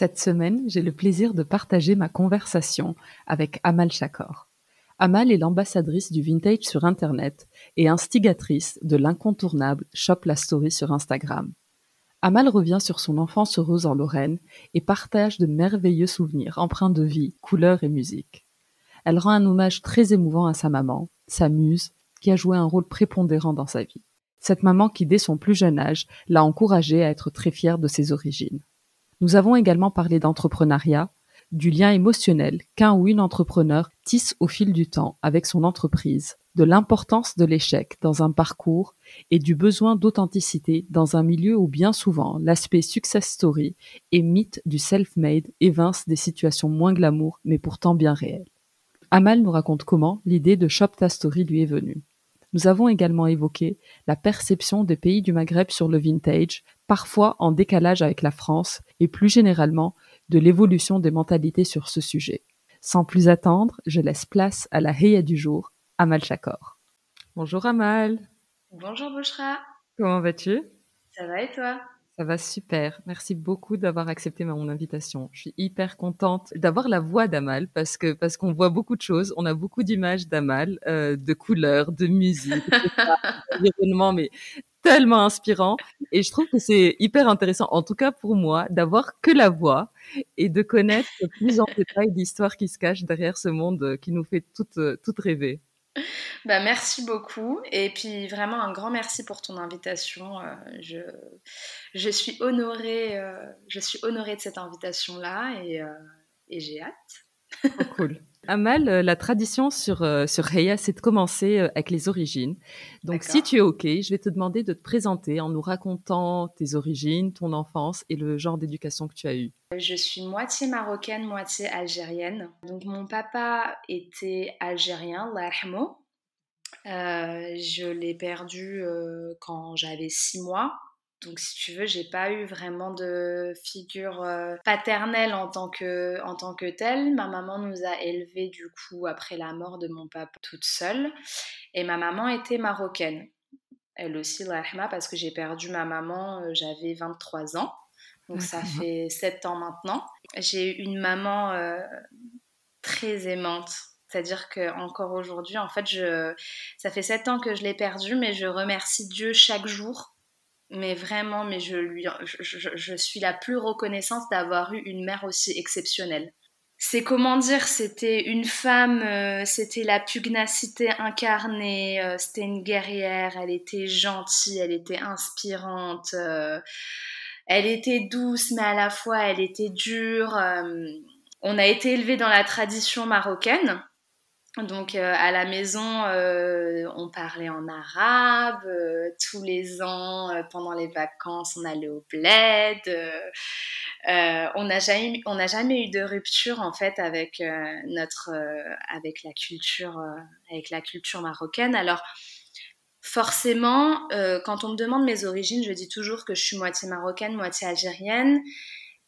Cette semaine, j'ai le plaisir de partager ma conversation avec Amal Chakor. Amal est l'ambassadrice du vintage sur Internet et instigatrice de l'incontournable Shop la Story sur Instagram. Amal revient sur son enfance heureuse en Lorraine et partage de merveilleux souvenirs empreints de vie, couleurs et musique. Elle rend un hommage très émouvant à sa maman, sa muse, qui a joué un rôle prépondérant dans sa vie. Cette maman qui, dès son plus jeune âge, l'a encouragée à être très fière de ses origines. Nous avons également parlé d'entrepreneuriat, du lien émotionnel qu'un ou une entrepreneur tisse au fil du temps avec son entreprise, de l'importance de l'échec dans un parcours et du besoin d'authenticité dans un milieu où bien souvent l'aspect success story et mythe du self-made évince des situations moins glamour mais pourtant bien réelles. Amal nous raconte comment l'idée de Shop Ta Story lui est venue. Nous avons également évoqué la perception des pays du Maghreb sur le vintage, parfois en décalage avec la France, et plus généralement de l'évolution des mentalités sur ce sujet. Sans plus attendre, je laisse place à la Heya du jour, Amal Chakor. Bonjour Amal. Bonjour Bouchra. Comment vas-tu? Ça va et toi? Ça va super. Merci beaucoup d'avoir accepté mon invitation. Je suis hyper contente d'avoir la voix d'Amal parce que parce qu'on voit beaucoup de choses. On a beaucoup d'images d'Amal, euh, de couleurs, de musique, d'environnement, mais tellement inspirant. Et je trouve que c'est hyper intéressant, en tout cas pour moi, d'avoir que la voix et de connaître plus en détail l'histoire qui se cache derrière ce monde qui nous fait toutes, toutes rêver. Bah, merci beaucoup. Et puis vraiment un grand merci pour ton invitation. Euh, je, je, suis honorée, euh, je suis honorée de cette invitation-là et, euh, et j'ai hâte. cool. Amal, euh, la tradition sur, euh, sur Heya, c'est de commencer euh, avec les origines. Donc, si tu es OK, je vais te demander de te présenter en nous racontant tes origines, ton enfance et le genre d'éducation que tu as eu. Je suis moitié marocaine, moitié algérienne. Donc, mon papa était algérien, l'arhmo. Euh, je l'ai perdu quand j'avais six mois. Donc, si tu veux, j'ai pas eu vraiment de figure euh, paternelle en tant, que, en tant que telle. Ma maman nous a élevés, du coup, après la mort de mon papa, toute seule. Et ma maman était marocaine. Elle aussi, l'ahma, parce que j'ai perdu ma maman, euh, j'avais 23 ans. Donc, ça fait 7 ans maintenant. J'ai eu une maman euh, très aimante. C'est-à-dire que encore aujourd'hui, en fait, je, ça fait 7 ans que je l'ai perdue, mais je remercie Dieu chaque jour mais vraiment, mais je, lui, je, suis la plus reconnaissante d'avoir eu une mère aussi exceptionnelle. C'est comment dire, c'était une femme, euh, c'était la pugnacité incarnée, euh, c'était une guerrière, elle était gentille, elle était inspirante, euh, elle était douce, mais à la fois elle était dure. on a été élevé dans la tradition marocaine, donc euh, à la maison, euh, on parlait en arabe. Euh, tous les ans, pendant les vacances, on allait au bled. on n'a jamais, eu de rupture en fait avec la culture, avec la culture marocaine. Alors forcément, quand on me demande mes origines, je dis toujours que je suis moitié marocaine, moitié algérienne.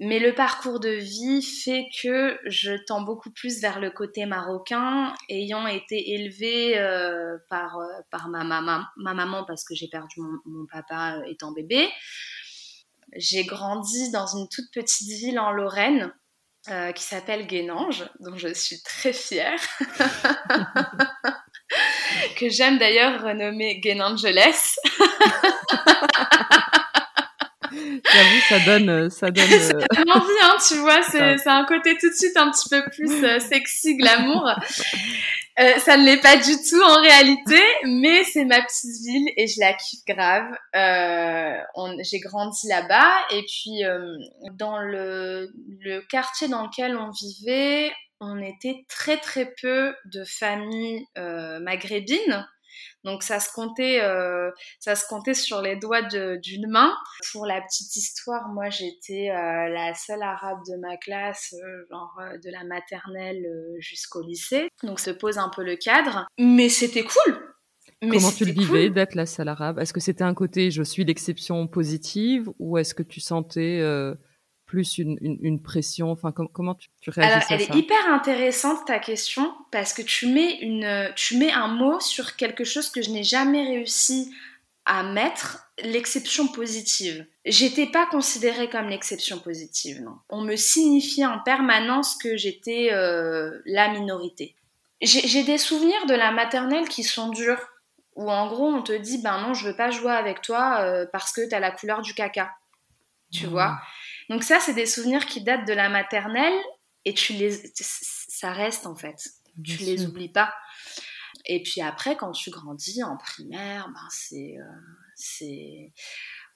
Mais le parcours de vie fait que je tends beaucoup plus vers le côté marocain, ayant été élevée euh, par, euh, par ma, maman, ma maman parce que j'ai perdu mon, papa euh, étant bébé. J'ai grandi dans une toute petite ville en Lorraine qui s'appelle Guénange, dont je suis très fière. que j'aime d'ailleurs renommer Guénangeles. J'avoue, ça donne, euh, ça donne. ça euh, donne envie, hein, tu vois. C'est, un côté tout de suite un petit peu plus euh, sexy, glamour. ça ne l'est pas du tout en réalité, mais c'est ma petite ville et je la kiffe grave. j'ai grandi là-bas et puis dans le, le quartier dans lequel on vivait, on était très très peu de familles maghrébines. Donc ça se comptait, euh, ça se comptait sur les doigts d'une main. Pour la petite histoire, moi j'étais euh, la seule arabe de ma classe, euh, genre de la maternelle jusqu'au lycée. Donc se pose un peu le cadre, mais c'était cool. Mais Comment tu le vivais d'être la seule arabe? Est-ce que c'était un côté je suis l'exception positive? Ou est-ce que tu sentais plus une, une, pression? Enfin, comment tu, tu réagis Alors, elle est hyper intéressante ta question parce que tu mets, une, tu mets un mot sur quelque chose que je n'ai jamais réussi à mettre, l'exception positive. J'étais pas considérée comme l'exception positive, non. On me signifiait en permanence que j'étais euh, la minorité. J'ai des souvenirs de la maternelle qui sont durs, où en gros on te dit ben non je veux pas jouer avec toi euh, parce que tu as la couleur du caca, tu mmh. vois? Donc ça, c'est des souvenirs qui datent de la maternelle et tu les, ça reste en fait. tu ne les oublies pas. Et puis après, quand tu grandis en primaire, ben c'est, euh, c'est,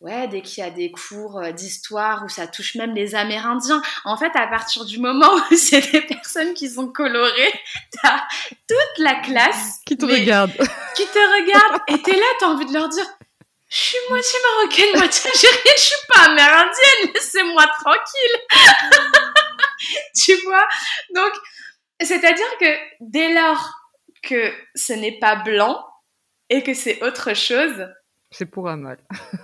ouais, dès qu'il y a des cours euh, d'histoire où ça touche même les Amérindiens. En fait, à partir du moment où c'est des personnes qui sont colorées, t'as toute la classe qui te regarde, qui te regarde, et t'es là, t'as envie de leur dire, je suis moitié marocaine, moitié algérienne, je suis pas amérindienne, laissez-moi tranquille. tu vois? Donc, c'est-à-dire que dès lors que ce n'est pas blanc et que c'est autre chose, c'est pour un mal.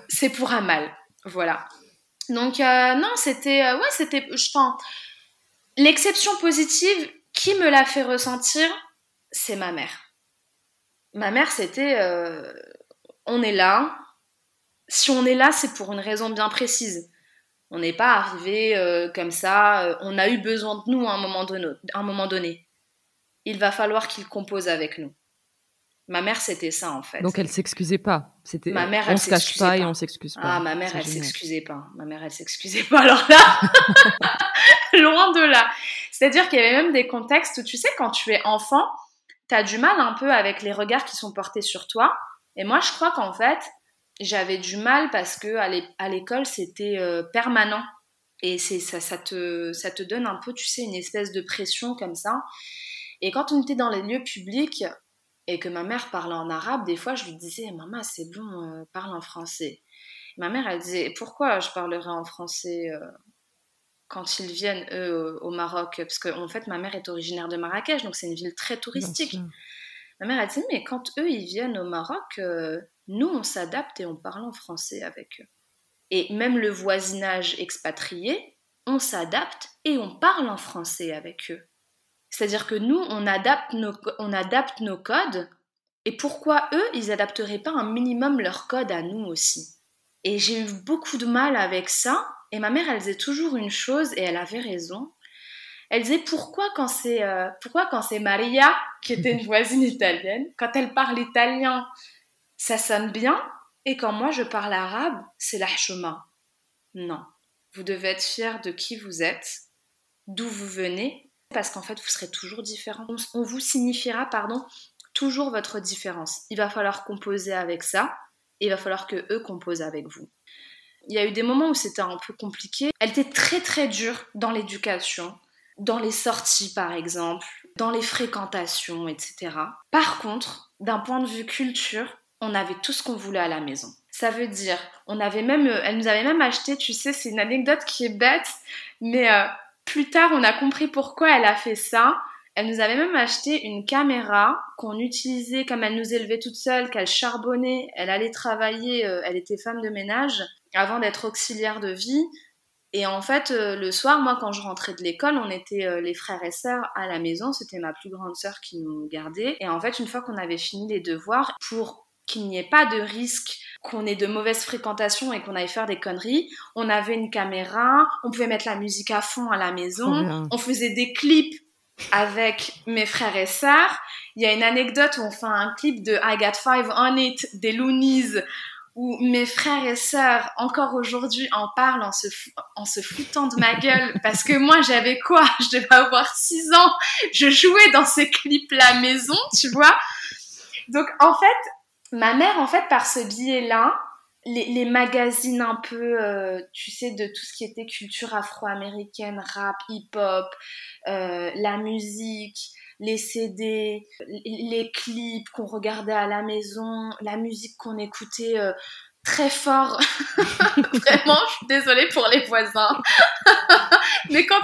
c'est pour un mal, voilà. Donc euh, non, c'était euh, ouais, c'était je pense l'exception positive qui me l'a fait ressentir, c'est ma mère. Ma mère, c'était euh, on est là, si on est là, c'est pour une raison bien précise. On n'est pas arrivé euh, comme ça, euh, on a eu besoin de nous à un moment donné. un moment donné. Il va falloir qu'il compose avec nous. Ma mère, c'était ça en fait. Donc elle s'excusait pas. C'était. Ma mère, elle on se cache pas, et on s'excuse pas. Ah, ma mère, elle s'excusait pas. Ma mère, elle s'excusait pas. Alors là, loin de là. C'est-à-dire qu'il y avait même des contextes où tu sais, quand tu es enfant, tu as du mal un peu avec les regards qui sont portés sur toi. Et moi, je crois qu'en fait, j'avais du mal parce que à l'école c'était euh, permanent. Et c'est ça, ça te ça te donne un peu tu sais une espèce de pression comme ça. Et quand on était dans les lieux publics et que ma mère parlait en arabe des fois je lui disais maman c'est bon euh, parle en français ma mère elle disait pourquoi je parlerai en français euh, quand ils viennent eux au Maroc? Parce qu'en en fait ma mère est originaire de Marrakech donc c'est une ville très touristique. ma mère elle disait mais quand eux ils viennent au Maroc nous, on s'adapte et on parle en français avec eux. Et même le voisinage expatrié, on s'adapte et on parle en français avec eux. C'est-à-dire que nous, on adapte, nos, on adapte nos codes. Et pourquoi eux, ils n'adapteraient pas un minimum leur code à nous aussi? Et j'ai eu beaucoup de mal avec ça. Et ma mère, elle disait toujours une chose, et elle avait raison. Elle disait pourquoi quand c'est euh, pourquoi quand c'est Maria qui était une voisine italienne, quand elle parle italien ça sonne bien, et quand moi je parle arabe, c'est l'ahchouma. Non. Vous devez être fier de qui vous êtes, d'où vous venez, parce qu'en fait, vous serez toujours différent. On vous signifiera, pardon, toujours votre différence. Il va falloir composer avec ça, et il va falloir que eux composent avec vous. Il y a eu des moments où c'était un peu compliqué. Elle était très très dure dans l'éducation, dans les sorties par exemple, dans les fréquentations, etc. Par contre, d'un point de vue culture, on avait tout ce qu'on voulait à la maison. Ça veut dire, on avait même, euh, elle nous avait même acheté, tu sais, c'est une anecdote qui est bête, mais euh, plus tard on a compris pourquoi elle a fait ça. Elle nous avait même acheté une caméra qu'on utilisait comme elle nous élevait toute seule, qu'elle charbonnait, elle allait travailler, euh, elle était femme de ménage avant d'être auxiliaire de vie. Et en fait, le soir, moi, quand je rentrais de l'école, on était les frères et sœurs à la maison. C'était ma plus grande sœur qui nous gardait. Et en fait, une fois qu'on avait fini les devoirs, pour qu'il n'y ait pas de risque qu'on ait de mauvaises fréquentations et qu'on aille faire des conneries, on avait une caméra, on pouvait mettre la musique à fond à la maison, on faisait des clips avec mes frères et sœurs. Il y a une anecdote où on fait un clip de I Got Five on It des Loonies où mes frères et sœurs, encore aujourd'hui, en parlent en se, en se foutant de ma gueule parce que moi, j'avais quoi? Je devais avoir 6 ans. Je jouais dans ces clips-là maison, tu vois? Donc, en fait, ma mère, en fait, par ce biais-là, les, magazines un peu, euh, tu sais, de tout ce qui était culture afro-américaine, rap, hip-hop, euh, la musique, les CD, les clips qu'on regardait à la maison, la musique qu'on écoutait euh, très fort. Vraiment, je suis désolée pour les voisins. Mais quand,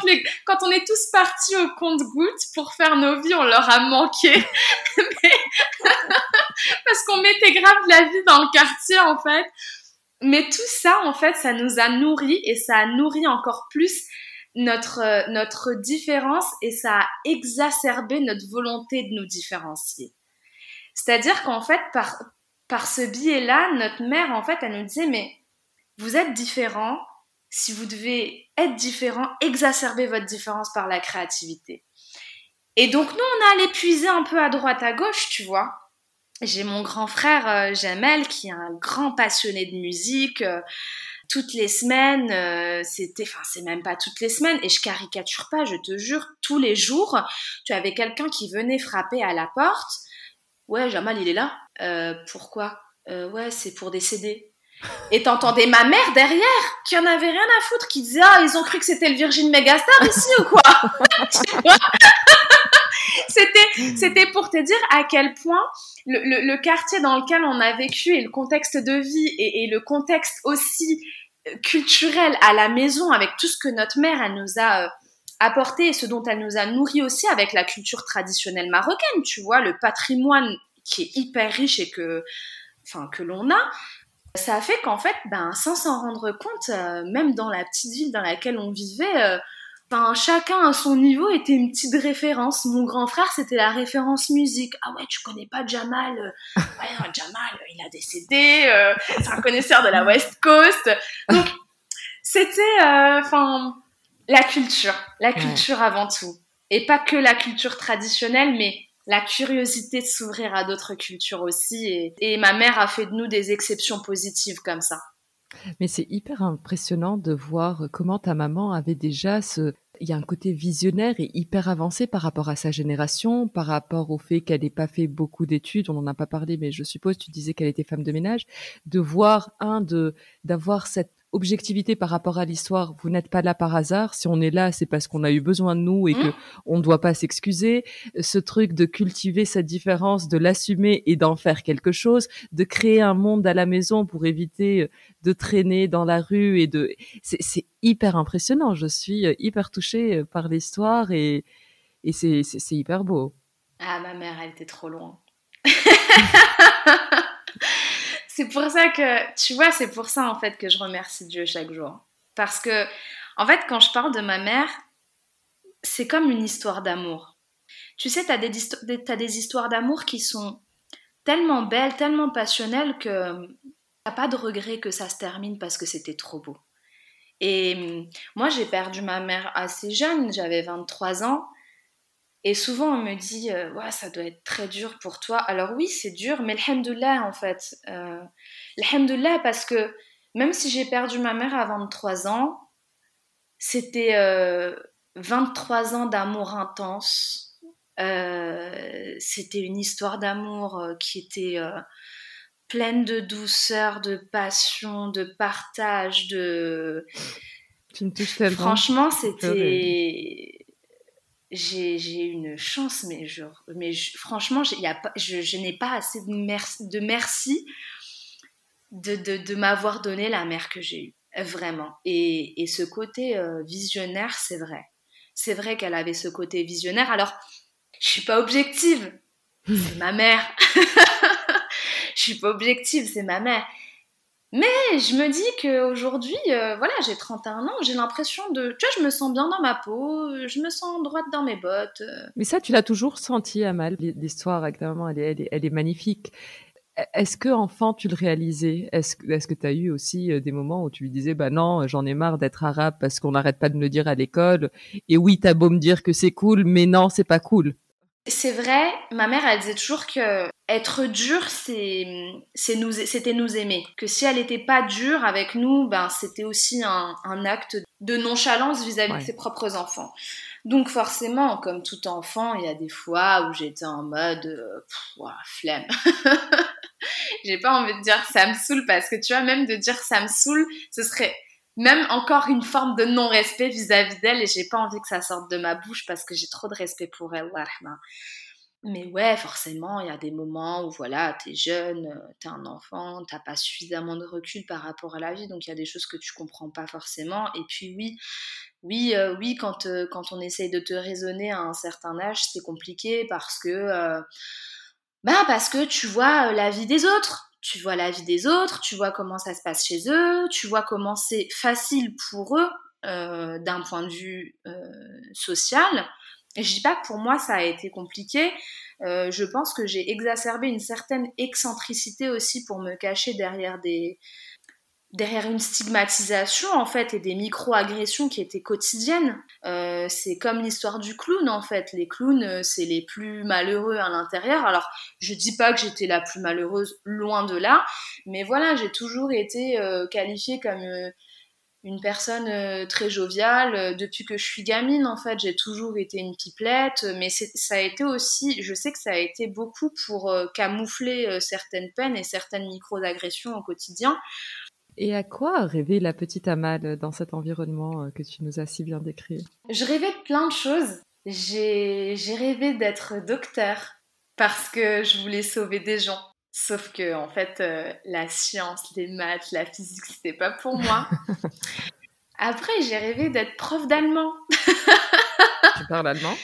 on est tous partis au compte-gouttes pour faire nos vies, on leur a manqué. Parce qu'on mettait grave la vie dans le quartier, en fait. Mais tout ça, en fait, ça nous a nourris et ça a nourri encore plus notre, euh, notre différence et ça a exacerbé notre volonté de nous différencier. C'est-à-dire qu'en fait, par, par ce biais-là, notre mère, en fait, elle nous disait, mais vous êtes différent, si vous devez être différent, exacerbez votre différence par la créativité. Et donc, nous, on a allé puiser un peu à droite, à gauche, tu vois. J'ai mon grand frère euh, Jamel, qui est un grand passionné de musique. Euh, toutes les semaines, euh, c'était, enfin c'est même pas toutes les semaines, et je caricature pas, je te jure, tous les jours, tu avais quelqu'un qui venait frapper à la porte. Ouais, Jamal, il est là. Euh, pourquoi? Euh, Ouais, c'est pour décéder. Et t'entendais ma mère derrière, qui en avait rien à foutre, qui disait ah ils ont cru que c'était le Virgin Megastar ici ou quoi? C'était c'était pour te dire à quel point le, le, quartier dans lequel on a vécu et le contexte de vie et, et, le contexte aussi euh, culturel à la maison avec tout ce que notre mère elle nous a apporté et ce dont elle nous a nourri aussi avec la culture traditionnelle marocaine, tu vois, le patrimoine qui est hyper riche et que enfin que l'on a ça a fait qu'en fait, ben, sans s'en rendre compte, euh, même dans la petite ville dans laquelle on vivait, euh, ben, chacun à son niveau était une petite référence. Mon grand frère, c'était la référence musique. Ah ouais, tu connais pas Jamal euh, Ouais, Jamal, il a décédé, c'est un connaisseur de la West Coast. Donc, c'était, enfin, la culture, la culture avant tout. Et pas que la culture traditionnelle, mais la curiosité de s'ouvrir à d'autres cultures aussi. Et, ma mère a fait de nous des exceptions positives comme ça. Mais c'est hyper impressionnant de voir comment ta maman avait déjà ce... Il y a un côté visionnaire et hyper avancé par rapport à sa génération, par rapport au fait qu'elle n'ait pas fait beaucoup d'études, on n'en a pas parlé, mais je suppose, tu disais qu'elle était femme de ménage, de voir, un, de d'avoir cette objectivité par rapport à l'histoire. Vous n'êtes pas là par hasard. Si on est là, c'est parce qu'on a eu besoin de nous et qu'on mmh. que on ne doit pas s'excuser. Ce truc de cultiver cette différence, de l'assumer et d'en faire quelque chose, de créer un monde à la maison pour éviter euh, de traîner dans la rue et de, c'est hyper impressionnant. Je suis euh, hyper touchée euh, par l'histoire et, et c'est hyper beau. Ah, ma mère, elle était trop loin. pour ça que, tu vois, c'est pour ça en fait que je remercie Dieu chaque jour. Parce que, en fait, quand je parle de ma mère, c'est comme une histoire d'amour. Tu sais, tu as, des, histoires d'amour qui sont tellement belles, tellement passionnelles que t'as pas de regret que ça se termine parce que c'était trop beau. Et moi, j'ai perdu ma mère assez jeune, j'avais 23 ans. Et souvent, on me dit, euh, ouais, ça doit être très dur pour toi. Alors oui, c'est dur, mais alhamdoulilah, en fait. Euh, alhamdoulilah, parce que même si j'ai perdu ma mère à 23 ans, c'était 23 euh, ans d'amour intense. Euh, c'était une histoire d'amour qui était pleine de douceur, de passion, de partage, de... Tu me touches tellement. Franchement, c'était j'ai une chance, mais, je, mais franchement, y a je, je n'ai pas assez de merci, de, merci de, de, de m'avoir donné la mère que j'ai eue, vraiment. Et, et ce côté euh, visionnaire, c'est vrai. C'est vrai qu'elle avait ce côté visionnaire. Alors, je suis pas objective, c'est ma mère. je suis pas objective, c'est ma mère. Mais je me dis qu'aujourd'hui, euh, voilà, j'ai 31 ans, j'ai l'impression de. Tu vois, je me sens bien dans ma peau, je me sens droite dans mes bottes. Euh. Mais ça, tu l'as toujours senti, Amal. L'histoire avec ta maman, elle est, elle est, est magnifique. E, est-ce que enfant tu le réalisais? Est-ce est-ce que tu as eu aussi euh, des moments où tu lui disais bah non, j'en ai marre d'être arabe parce qu'on n'arrête pas de me le dire à l'école et oui, t'as beau me dire que c'est cool, mais non, c'est pas cool? C'est vrai, ma mère elle disait toujours que être dur c'est c'est nous c'était nous aimer, que si elle n'était pas dure avec nous, ben c'était aussi un, acte de nonchalance vis-à-vis de ses propres enfants. Donc forcément, comme tout enfant, il y a des fois où j'étais en mode euh, flemme. J'ai pas envie de dire ça me saoule parce que tu vois même de dire ça me saoule, ce serait même encore une forme de non-respect vis-à-vis d'elle et j'ai pas envie que ça sorte de ma bouche parce que j'ai trop de respect pour elle. Mais ouais, forcément, il y a des moments où voilà, t'es jeune, euh, t'es un enfant, t'as pas suffisamment de recul par rapport à la vie, donc il y a des choses que tu comprends pas forcément. Et puis oui, oui, euh, oui, quand, euh, quand on essaye de te raisonner à un certain âge, c'est compliqué parce que, bah, parce que tu vois la vie des autres. Tu vois la vie des autres, tu vois comment ça se passe chez eux, tu vois comment c'est facile pour eux d'un point de vue social. Et je dis pas que pour moi ça a été compliqué. je pense que j'ai exacerbé une certaine excentricité aussi pour me cacher derrière des, derrière une stigmatisation en fait et des micro-agressions qui étaient quotidiennes. Euh, c'est comme l'histoire du clown en fait. Les clowns, euh, c'est les plus malheureux à l'intérieur. Alors, je dis pas que j'étais la plus malheureuse, loin de là, mais voilà, j'ai toujours été euh, qualifiée comme une personne très joviale depuis que je suis gamine en fait. J'ai toujours été une pipelette, mais ça a été aussi, je sais que ça a été beaucoup pour camoufler certaines peines et certaines micro-agressions au quotidien. Et à quoi rêvait la petite Amal dans cet environnement euh, que tu nous as si bien décrit? Je rêvais de plein de choses. J'ai rêvé d'être docteur parce que je voulais sauver des gens. Sauf que, en fait, euh, la science, les maths, la physique, c'était pas pour moi. Après, j'ai rêvé d'être prof d'allemand. tu parles allemand?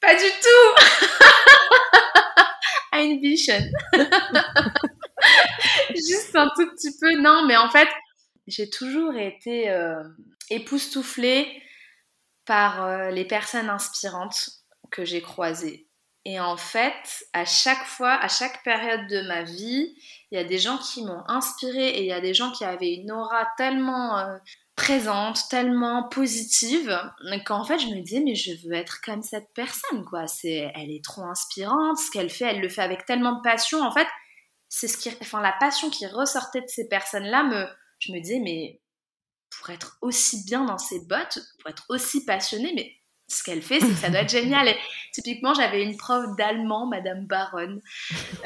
Pas du tout Ein bisschen Juste un tout petit peu. Non, mais en fait, j'ai toujours été euh, époustouflée par euh, les personnes inspirantes que j'ai croisées. Et en fait, à chaque fois, à chaque période de ma vie, il y a des gens qui m'ont inspirée et il y a des gens qui avaient une aura tellement euh, présente, tellement positive, qu'en fait, je me disais, mais je veux être comme cette personne, quoi. C'est, elle est trop inspirante, ce qu'elle fait, elle le fait avec tellement de passion. En fait, c'est ce qui, enfin, la passion qui ressortait de ces personnes-là, me, je me disais, mais pour être aussi bien dans ses bottes, pour être aussi passionnée, mais ce qu'elle fait, c'est que ça doit être génial. Et typiquement, j'avais une prof d'allemand, Madame Baronne,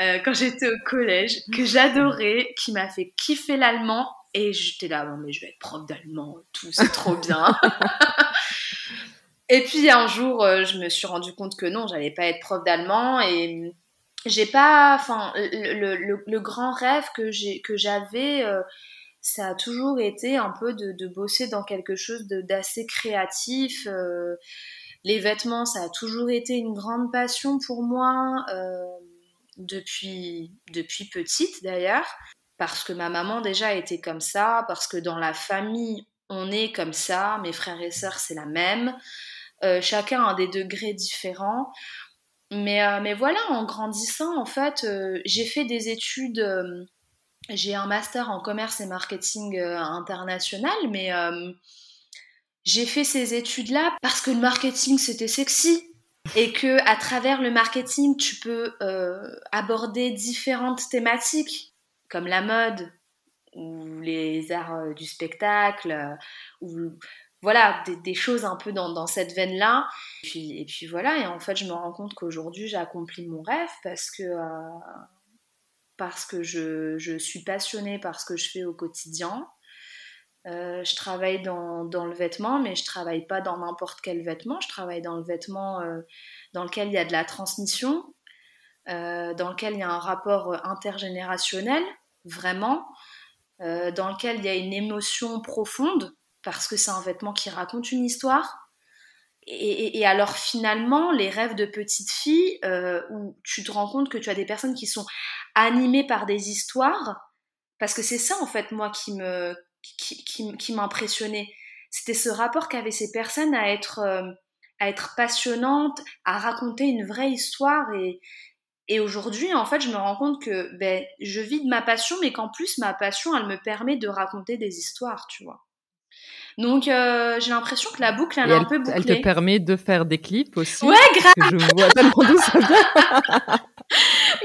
euh, quand j'étais au collège, que j'adorais, qui m'a fait kiffer l'allemand. Et j'étais là, mais je vais être prof d'allemand, tout, c'est trop bien. et puis un jour, euh, je me suis rendu compte que non, j'allais pas être prof d'allemand. Et j'ai pas, enfin, le, grand rêve que j'ai, que j'avais, euh, ça a toujours été un peu de, bosser dans quelque chose d'assez créatif. Euh, les vêtements, ça a toujours été une grande passion pour moi euh, depuis depuis petite d'ailleurs, parce que ma maman déjà était comme ça, parce que dans la famille on est comme ça, mes frères et sœurs c'est la même. chacun a des degrés différents. Mais, euh, mais voilà, en grandissant, en fait, euh, j'ai fait des études. Euh, j'ai un master en commerce et marketing international, mais j'ai fait ces études-là parce que le marketing c'était sexy et que à travers le marketing tu peux aborder différentes thématiques comme la mode ou les arts du spectacle ou voilà, des, choses un peu dans, cette veine-là. Et puis, voilà, et en fait, je me rends compte qu'aujourd'hui, j'ai accompli mon rêve parce que, euh, parce que je, suis passionnée par ce que je fais au quotidien. Euh, je travaille dans, le vêtement, mais je travaille pas dans n'importe quel vêtement. Je travaille dans le vêtement euh, dans lequel il y a de la transmission, dans lequel il y a un rapport intergénérationnel, vraiment, dans lequel il y a une émotion profonde parce que c'est un vêtement qui raconte une histoire. Et, alors finalement, les rêves de petite fille, euh, où tu te rends compte que tu as des personnes qui sont animées par des histoires, Parce que c'est ça, en fait, moi, qui me, qui, qui, m'impressionnait. C'était ce rapport qu'avaient ces personnes à être, euh, à être passionnantes, à raconter une vraie histoire. Et, et aujourd'hui, en fait, je me rends compte que ben, je vis de ma passion, mais qu'en plus, ma passion, elle me permet de raconter des histoires, tu vois. Donc euh, j'ai l'impression que la boucle elle, est un peu bouclée. Elle te permet de faire des clips aussi. Ouais, grave. Que je vois tellement d'où ça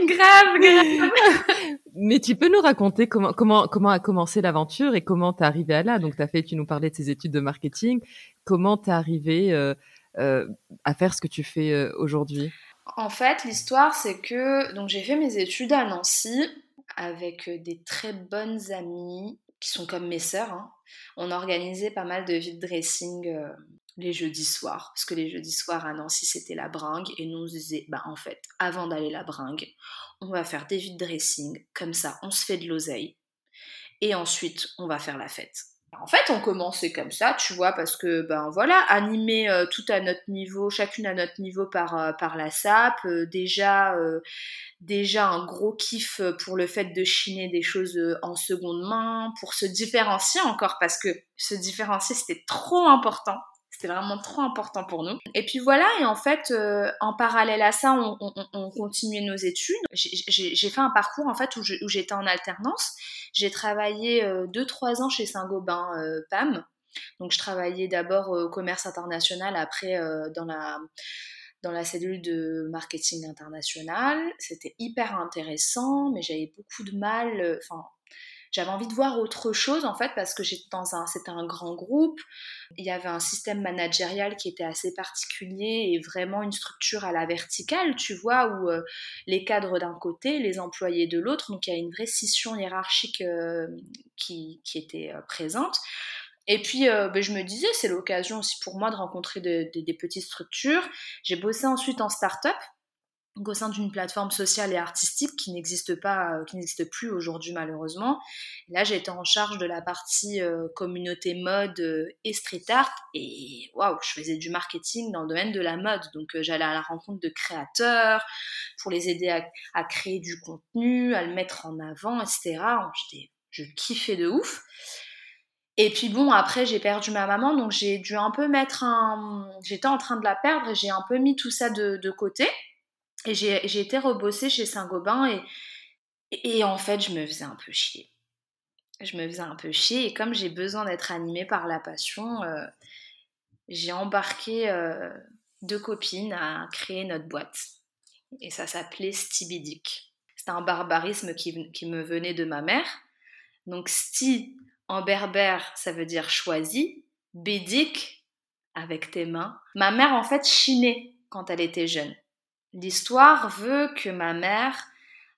grave, grave. Mais tu peux nous raconter comment comment comment a commencé l'aventure et comment t'es arrivé à là? Donc t'as fait, tu nous parlais de tes études de marketing. Comment t'es arrivé euh, euh, à faire ce que tu fais aujourd'hui? En fait, l'histoire c'est que donc j'ai fait mes études à Nancy avec des très bonnes amies qui sont comme mes sœurs. Hein. On organisait pas mal de vide dressing euh, les jeudis soirs, parce que les jeudis soirs à Nancy c'était la bringue, et nous on se disait, bah en fait, avant d'aller la bringue, on va faire des vide dressing, comme ça on se fait de l'oseille, et ensuite on va faire la fête. En fait, on commençait comme ça, tu vois, parce que, ben voilà, animer euh, tout à notre niveau, chacune à notre niveau par, euh, par la SAP, déjà déjà un gros kiff pour le fait de chiner des choses euh, en seconde main, pour se différencier encore parce que se différencier c'était trop important. C'était vraiment trop important pour nous. Et puis voilà, et en fait, euh, en parallèle à ça, on, on, on continuait nos études. J'ai fait un parcours en fait où j'étais en alternance. J'ai travaillé 2-3 euh, ans chez Saint-Gobain PAM. Donc je travaillais d'abord au commerce international, après dans la dans la cellule de marketing international. C'était hyper intéressant, mais j'avais beaucoup de mal. Euh, j'avais envie de voir autre chose en fait parce que j'étais dans un c'était un grand groupe. Il y avait un système managérial qui était assez particulier et vraiment une structure à la verticale tu vois où euh, les cadres d'un côté les employés de l'autre. Donc il y a une vraie scission hiérarchique euh, qui, était présente. Et puis, euh, ben, je me disais, c'est l'occasion aussi pour moi de rencontrer des petites structures. J'ai bossé ensuite en start-up, au sein d'une plateforme sociale et artistique qui n'existe pas, euh, qui n'existe plus aujourd'hui malheureusement. là, été en charge de la partie euh, communauté mode et street art. Et waouh, je faisais du marketing dans le domaine de la mode. Donc, j'allais à la rencontre de créateurs pour les aider à, créer du contenu, à le mettre en avant, etc. J'étais, je kiffais de ouf. Et puis bon, après j'ai perdu ma maman, donc j'ai dû un peu mettre un... J'étais en train de la perdre et j'ai un peu mis tout ça de côté. Et j'ai été rebossée chez Saint-Gobain et, et en fait je me faisais un peu chier. Je me faisais un peu chier et comme j'ai besoin d'être animée par la passion, euh, j'ai embarqué euh, deux copines à créer notre boîte. Et ça s'appelait Stibidic. C'était un barbarisme qui, me venait de ma mère. Donc Sti, en berbère, ça veut dire choisi. Bédik, avec tes mains. Ma mère, en fait, chinait quand elle était jeune. L'histoire veut que ma mère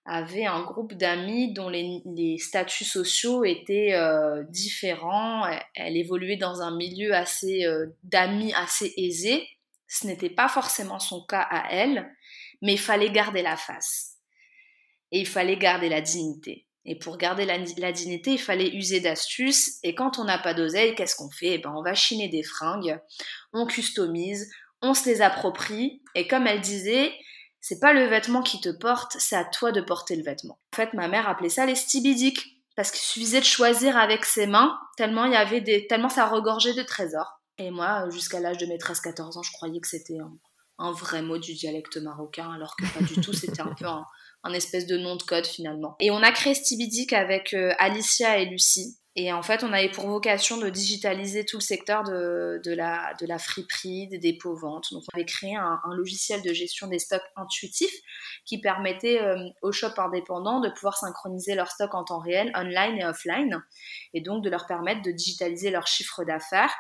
avait un groupe d'amis dont les, statuts sociaux étaient euh, différents. Elle, évoluait dans un milieu assez euh, d'amis assez aisé. Ce n'était pas forcément son cas à elle, mais il fallait garder la face. Et il fallait garder la dignité. Et pour garder la, dignité, il fallait user d'astuces. Et quand on n'a pas d'oseille, qu'est-ce qu'on fait? Eh ben, On va chiner des fringues, on customise, on se les approprie. Et comme elle disait, c'est pas le vêtement qui te porte, c'est à toi de porter le vêtement. En fait, ma mère appelait ça les stibidiques. Parce qu'il suffisait de choisir avec ses mains, tellement, il y avait des, tellement ça regorgeait de trésors. Et moi, jusqu'à l'âge de mes 13-14 ans, je croyais que c'était un, vrai mot du dialecte marocain, alors que pas du tout, c'était un peu un, un espèce de nom de code finalement. Et on a créé Stibidic avec euh, Alicia et Lucie. Et en fait, on avait pour vocation de digitaliser tout le secteur de, la friperie, des dépôts-ventes. Donc, on avait créé un, logiciel de gestion des stocks intuitif qui permettait euh, aux shops indépendants de pouvoir synchroniser leurs stocks en temps réel, online et offline, et donc de leur permettre de digitaliser leur chiffre d'affaires.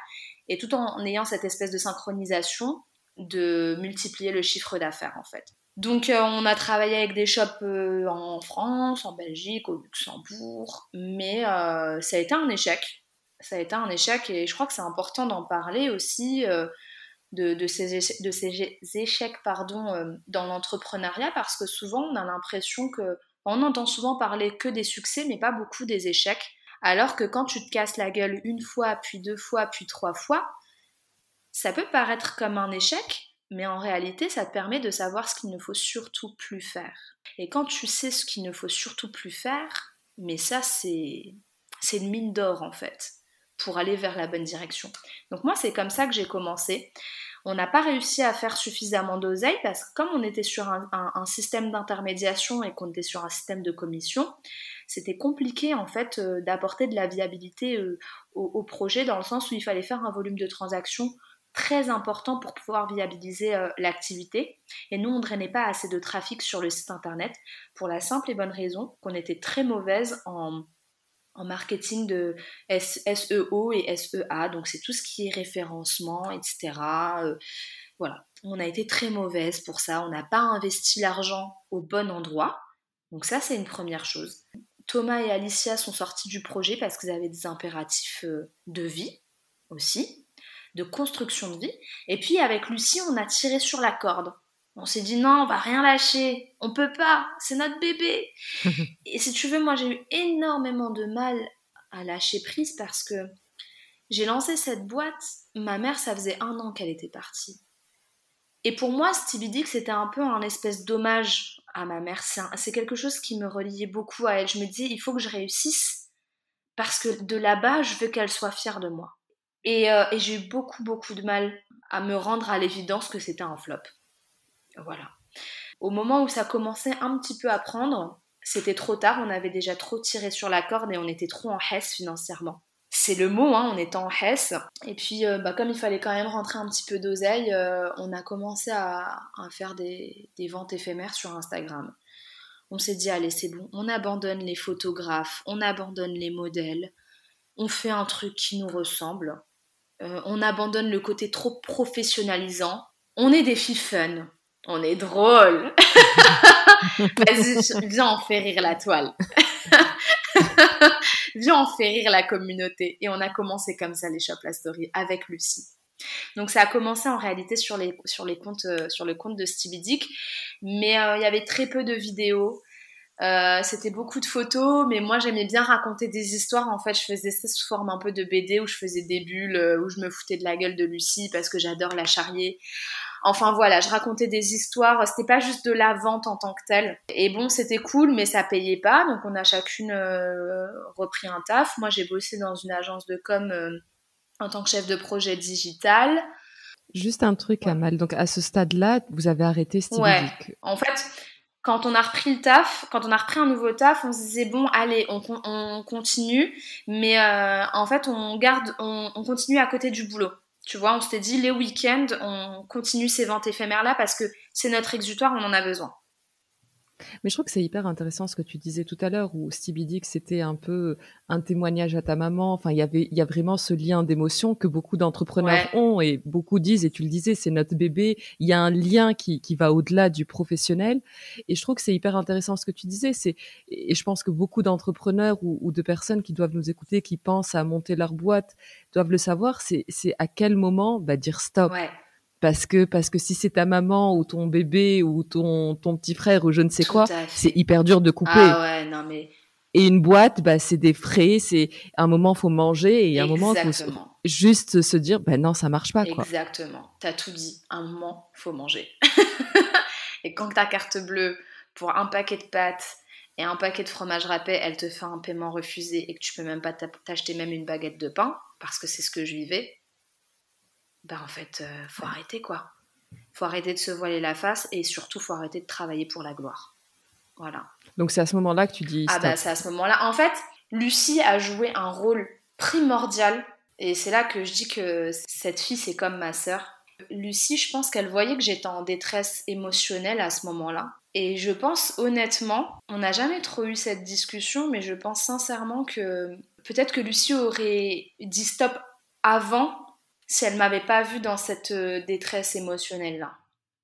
Et tout en ayant cette espèce de synchronisation, de multiplier le chiffre d'affaires en fait. Donc euh, on a travaillé avec des shops euh, en France, en Belgique, au Luxembourg, mais euh, ça a été un échec. Ça a été un échec et je crois que c'est important d'en parler aussi de, ces échecs, de ces échecs pardon, dans l'entrepreneuriat parce que souvent on a l'impression que on entend souvent parler que des succès mais pas beaucoup des échecs. Alors que quand tu te casses la gueule une fois, puis deux fois, puis trois fois, ça peut paraître comme un échec, mais en réalité, ça te permet de savoir ce qu'il ne faut surtout plus faire. Et quand tu sais ce qu'il ne faut surtout plus faire, Mais ça, c'est une mine d'or en fait pour aller vers la bonne direction. Donc moi, c'est comme ça que j'ai commencé. On n'a pas réussi à faire suffisamment d'oseille parce que comme on était sur un, système d'intermédiation et qu'on était sur un système de commission, c'était compliqué en fait euh, d'apporter de la viabilité euh, au, projet dans le sens où il fallait faire un volume de transactions très important pour pouvoir viabiliser euh, l'activité. Et nous, on ne drainait pas assez de trafic sur le site internet pour la simple et bonne raison qu'on était très mauvaise en marketing de SEO et SEA, donc c'est tout ce qui est référencement, etc. Euh, voilà, on a été très mauvaise pour ça, on n'a pas investi l'argent au bon endroit, donc ça c'est une première chose. Thomas et Alicia sont sortis du projet parce qu'ils avaient des impératifs euh, de vie aussi, de construction de vie, et puis avec Lucie on a tiré sur la corde. On s'est dit non, on va rien lâcher, on peut pas, c'est notre bébé. et si tu veux, moi j'ai eu énormément de mal à lâcher prise parce que j'ai lancé cette boîte, ma mère ça faisait un an qu'elle était partie. Et pour moi, Stevie Dick, c'était un peu un espèce d'hommage à ma mère. C'est quelque chose qui me reliait beaucoup à elle. Je me disais, il faut que je réussisse parce que de là-bas, je veux qu'elle soit fière de moi. Et, euh, et j'ai eu beaucoup, beaucoup de mal à me rendre à l'évidence que c'était un flop. Voilà. Au moment où ça commençait un petit peu à prendre, c'était trop tard, on avait déjà trop tiré sur la corde et on était trop en hesse financièrement. C'est le mot, hein, on était en hesse. Et puis, euh, bah, comme il fallait quand même rentrer un petit peu d'oseille, euh, on a commencé à, faire des, ventes éphémères sur Instagram. On s'est dit, allez, c'est bon, on abandonne les photographes, on abandonne les modèles, on fait un truc qui nous ressemble, euh, on abandonne le côté trop professionnalisant, on est des filles fun, on est drôle. Viens en faire rire la toile. viens en faire rire la communauté. Et on a commencé comme ça les Shop La Story avec Lucie. Donc ça a commencé en réalité sur les, sur les comptes, euh, sur le compte de Stevie Dick, mais euh, il y avait très peu de vidéos. Euh, c'était beaucoup de photos, mais moi j'aimais bien raconter des histoires. En fait, je faisais ça sous forme un peu de BD où je faisais des bulles, où je me foutais de la gueule de Lucie parce que j'adore la charrier. Enfin voilà, je racontais des histoires, c'était pas juste de la vente en tant que telle. Et bon, c'était cool, mais ça payait pas, donc on a chacune euh, repris un taf. Moi, j'ai bossé dans une agence de com euh, en tant que chef de projet digital. Juste un truc, Amal. Donc à ce stade-là, vous avez arrêté Stevie ouais. En fait, quand on a repris le taf, quand on a repris un nouveau taf, on se disait bon, allez, on, on continue, mais euh, en fait, on garde, on, on continue à côté du boulot. Tu vois, on s'était dit les week-ends, on continue ces ventes éphémères-là parce que c'est notre exutoire, on en a besoin. Mais je trouve que c'est hyper intéressant ce que tu disais tout à l'heure, où Stevie Dick, c'était un peu un témoignage à ta maman. Enfin, il y avait, il y a vraiment ce lien d'émotion que beaucoup d'entrepreneurs ont et beaucoup disent, et tu le disais, c'est notre bébé. Il y a un lien qui, qui va au-delà du professionnel. Et je trouve que c'est hyper intéressant ce que tu disais. C'est, et je pense que beaucoup d'entrepreneurs ou, de personnes qui doivent nous écouter, qui pensent à monter leur boîte, doivent le savoir. C'est, c'est à quel moment, bah, dire stop parce que parce que si c'est ta maman ou ton bébé ou ton ton petit frère ou je ne sais quoi, c'est hyper dur de couper. Ah ouais, non mais et une boîte, bah, c'est des frais, c'est un moment faut manger et un moment faut juste se dire, ben non, ça marche pas. Quoi. Exactement, t'as tout dit. Un moment faut manger. et quand ta carte bleue pour un paquet de pâtes et un paquet de fromage râpé, elle te fait un paiement refusé et que tu peux même pas t'acheter même une baguette de pain parce que c'est ce que je vivais, bah en fait, euh, faut arrêter quoi. Faut arrêter de se voiler la face et surtout faut arrêter de travailler pour la gloire. Voilà. Donc c'est à ce moment-là que tu dis. Ah bah c'est à ce moment-là. En fait, Lucie a joué un rôle primordial et c'est là que je dis que cette fille c'est comme ma sœur. Lucie, je pense qu'elle voyait que j'étais en détresse émotionnelle à ce moment-là. Et je pense honnêtement, on n'a jamais trop eu cette discussion, mais je pense sincèrement que peut-être que Lucie aurait dit stop avant si elle m'avait pas vue dans cette euh, détresse émotionnelle-là.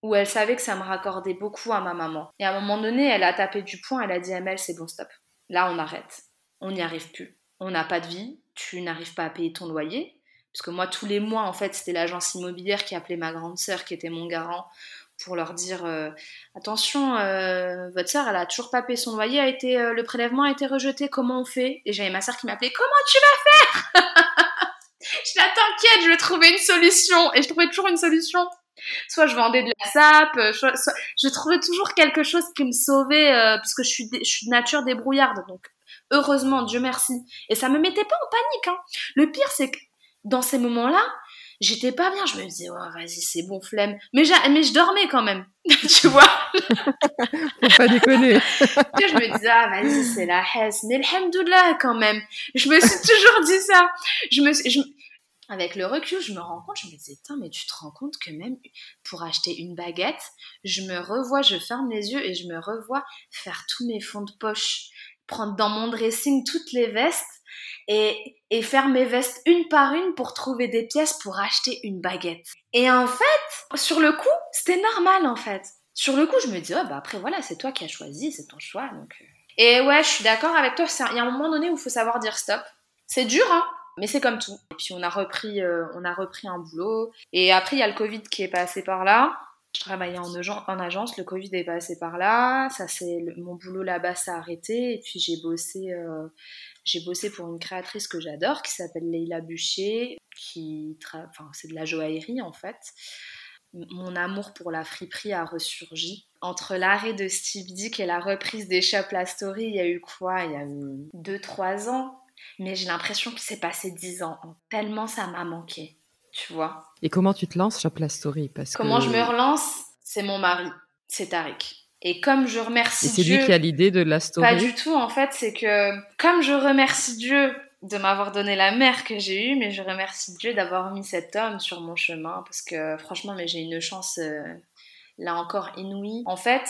Où elle savait que ça me raccordait beaucoup à ma maman. Et à un moment donné, elle a tapé du poing, elle a dit Amel, c'est bon, stop. Là, on arrête. On n'y arrive plus. On n'a pas de vie, tu n'arrives pas à payer ton loyer. Parce que moi, tous les mois, en fait, c'était l'agence immobilière qui appelait ma grande sœur, qui était mon garant, pour leur dire euh, attention, euh, votre sœur, elle a toujours pas payé son loyer, a été, le prélèvement a été rejeté, comment on fait? Et j'avais ma sœur qui m'appelait comment tu vas faire? La t'inquiète, je vais trouver une solution. Et je trouvais toujours une solution. Soit je vendais de la sape, euh, soit, je trouvais toujours quelque chose qui me sauvait, euh, parce que je suis, je suis de nature débrouillarde. Donc, Heureusement, Dieu merci. Et ça me mettait pas en panique. Hein. Le pire, c'est que dans ces moments-là, j'étais pas bien. Je me disais, oh, vas-y, c'est bon, flemme. Mais, mais je dormais quand même. tu vois? Faut pas déconner. je me disais, ah, vas-y, c'est la hesse. Mais alhamdoulilah, quand même. Je me suis toujours dit ça. Je me, je, avec le recul, je me rends compte, je me disais, mais tu te rends compte que même pour acheter une baguette, je me revois, je ferme les yeux et je me revois faire tous mes fonds de poche, prendre dans mon dressing toutes les vestes et, faire mes vestes une par une pour trouver des pièces pour acheter une baguette. Et en fait, sur le coup, c'était normal en fait. Sur le coup, je me dis, oh, bah après voilà, c'est toi qui as choisi, c'est ton choix. Donc... Euh. Et ouais, je suis d'accord avec toi, il y a un moment donné où il faut savoir dire stop. C'est dur, hein mais c'est comme tout. Et puis on a repris, euh, on a repris un boulot. Et après il y a le Covid qui est passé par là. Je travaillais en, en agence, le Covid est passé par là. Ça c'est mon boulot là-bas s'est arrêté. Et puis j'ai bossé, euh, j'ai bossé pour une créatrice que j'adore qui s'appelle Leila Bûcher, qui, enfin c'est de la joaillerie en fait. Mon amour pour la friperie a ressurgi. Entre l'arrêt de Steve Dick et la reprise des Shop La Story, il y a eu quoi? Il y a eu 2-3 ans mais j'ai l'impression qu'il s'est passé dix ans. Tellement ça m'a manqué, tu vois. Et comment tu te lances sur la Story? Parce Comment je me relance? C'est mon mari, c'est Tariq. Et comme je remercie Dieu... c'est lui qui a l'idée de la story? Pas du tout, en fait, c'est que comme je remercie Dieu de m'avoir donné la mère que j'ai eue, mais je remercie Dieu d'avoir mis cet homme sur mon chemin, parce que franchement, mais j'ai une chance, euh, là encore, inouïe. En fait,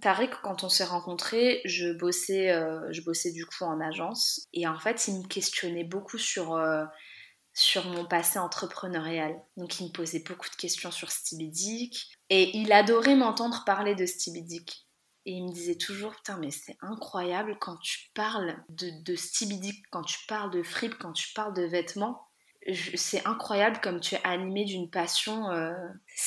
Tariq, quand on s'est rencontrés, je bossais, euh, je bossais du coup en agence. Et en fait, il me questionnait beaucoup sur, euh, sur mon passé entrepreneurial. Donc, il me posait beaucoup de questions sur Stevie Et il adorait m'entendre parler de Stevie Et il me disait toujours, putain, mais c'est incroyable quand tu parles de, de quand tu parles de fripe, quand tu parles de vêtements c'est incroyable comme tu es animé d'une passion. Euh.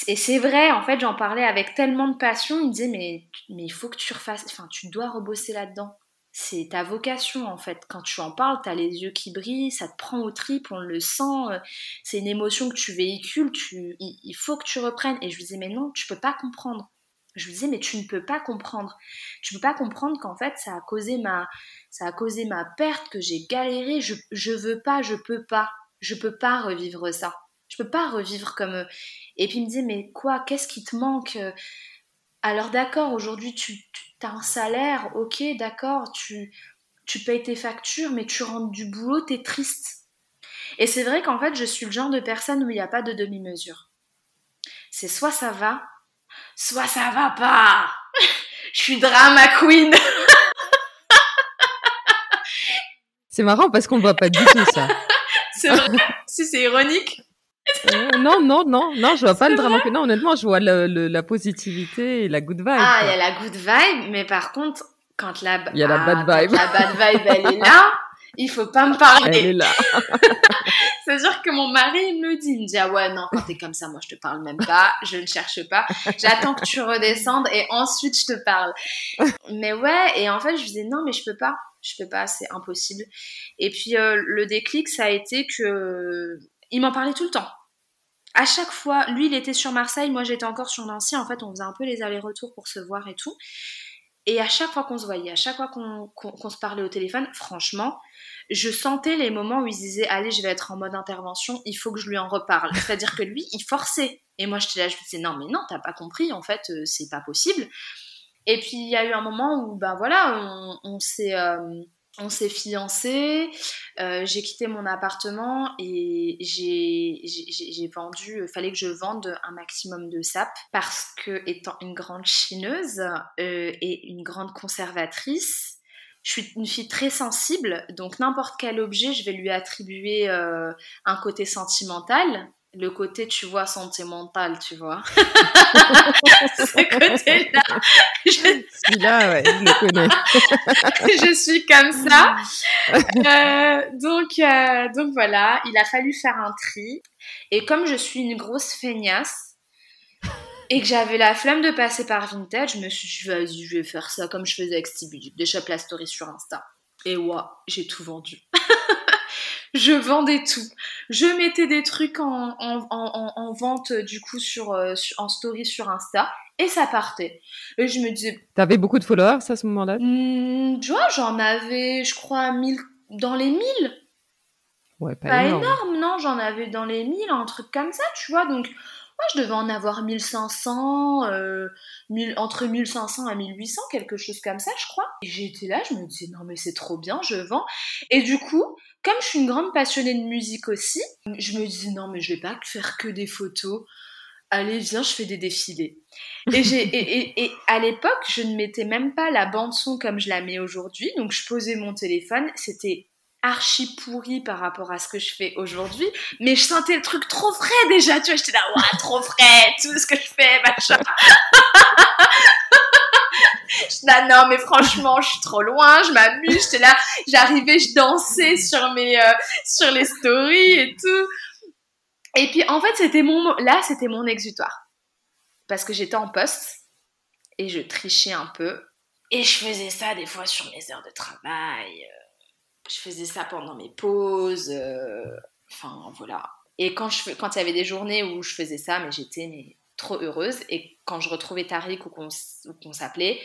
Et c'est vrai, en fait, j'en parlais avec tellement de passion. Il me disait, mais, mais il faut que tu refasses, enfin, tu dois rebosser là-dedans. C'est ta vocation, en fait. Quand tu en parles, tu as les yeux qui brillent, ça te prend au trip, on le sent. Euh. C'est une émotion que tu véhicules, il, faut que tu reprennes. Et je lui disais, mais non, tu peux pas comprendre. Je lui disais, mais tu ne peux pas comprendre. Tu peux pas comprendre qu'en fait, ça a causé ma, ça a causé ma perte, que j'ai galéré. Je, je veux pas, je peux pas je peux pas revivre ça. Je peux pas revivre comme. Euh, et puis il me disait, mais quoi, qu'est-ce qui te manque Alors d'accord, aujourd'hui tu, as un salaire, ok, d'accord, tu, tu payes tes factures, mais tu rentres du boulot, t'es triste. Et c'est vrai qu'en fait, je suis le genre de personne où il n'y a pas de demi-mesure. C'est soit ça va, soit ça va pas. je suis drama queen. c'est marrant parce qu'on voit pas du tout ça. C'est vrai Si c'est ironique. Euh, non, non, non, non, je vois pas le drama. Non, honnêtement, je vois la positivité et la good vibe. Ah, il y a la good vibe, mais par contre, quand la, il y a la bad vibe. la bad vibe, elle est là, il faut pas me parler. Elle est là. C'est-à-dire que mon mari me le dit. Il me dit, ah ouais, non, quand t'es comme ça, moi, je te parle même pas, je ne cherche pas. J'attends que tu redescendes et ensuite je te parle. Mais ouais, et en fait, je disais, non, mais je peux pas je peux pas, c'est impossible. Et puis euh, le déclic, ça a été que il m'en parlait tout le temps. À chaque fois, lui, il était sur Marseille, moi j'étais encore sur Nancy. En fait, on faisait un peu les allers-retours pour se voir et tout. Et à chaque fois qu'on se voyait, à chaque fois qu'on se parlait au téléphone, franchement, je sentais les moments où il disait Allez, je vais être en mode intervention, il faut que je lui en reparle. C'est-à-dire que lui, il forçait. Et moi, j'étais là, je me disais Non, mais non, t'as pas compris, en fait, euh, c'est pas possible. Et puis il y a eu un moment où ben voilà, on, on s'est euh, on s'est fiancés, euh, j'ai quitté mon appartement et j'ai vendu, il fallait que je vende un maximum de sap parce que étant une grande chineuse euh, et une grande conservatrice, je suis une fille très sensible, donc n'importe quel objet, je vais lui attribuer euh, un côté sentimental le côté, tu vois, santé mentale, tu vois. Ce côté-là. Je... Celui-là, ouais, je le connais. je suis comme ça. Euh, donc, euh, donc voilà, il a fallu faire un tri. Et comme je suis une grosse feignasse, et que j'avais la flemme de passer par Vintage, je me suis dit, vas-y, je vais faire ça comme je faisais avec Stevie déjà la story sur Insta. Et ouais, j'ai tout vendu je vendais tout. Je mettais des trucs en, en, en, vente du coup sur, euh, en story sur Insta et ça partait. Et je me disais. T'avais beaucoup de followers à ce moment-là? hmm, Tu vois, j'en avais, je crois, mille, dans les 1000. Ouais, pas, pas énorme. énorme, non, j'en avais dans les 1000, un truc comme ça, tu vois. Donc, moi, je devais en avoir 1500, euh, 1000, entre 1500 et 1800, quelque chose comme ça, je crois. Et j'étais là, je me disais, non, mais c'est trop bien, je vends. Et du coup, comme je suis une grande passionnée de musique aussi, je me disais, non, mais je vais pas faire que des photos. Allez, viens, je fais des défilés. Et, j'ai, et, et, et à l'époque, je ne mettais même pas la bande-son comme je la mets aujourd'hui. Donc, je posais mon téléphone. C'était archi pourri par rapport à ce que je fais aujourd'hui, mais je sentais le truc trop frais déjà, tu vois, j'étais là, ouais, trop frais, tout ce que je fais, machin. je là, non, mais franchement, je suis trop loin, je m'amuse, j'étais là, j'arrivais, je dansais sur mes, euh, sur les stories et tout. Et puis, en fait, c'était mon, là, c'était mon exutoire. Parce que j'étais en poste et je trichais un peu. Et je faisais ça des fois sur mes heures de travail. Euh, je faisais ça pendant mes pauses. euh, Enfin, voilà. Et quand je quand il y avait des journées où je faisais ça, mais j'étais mais, trop heureuse. Et quand je retrouvais Tariq ou qu'on qu'on s'appelait,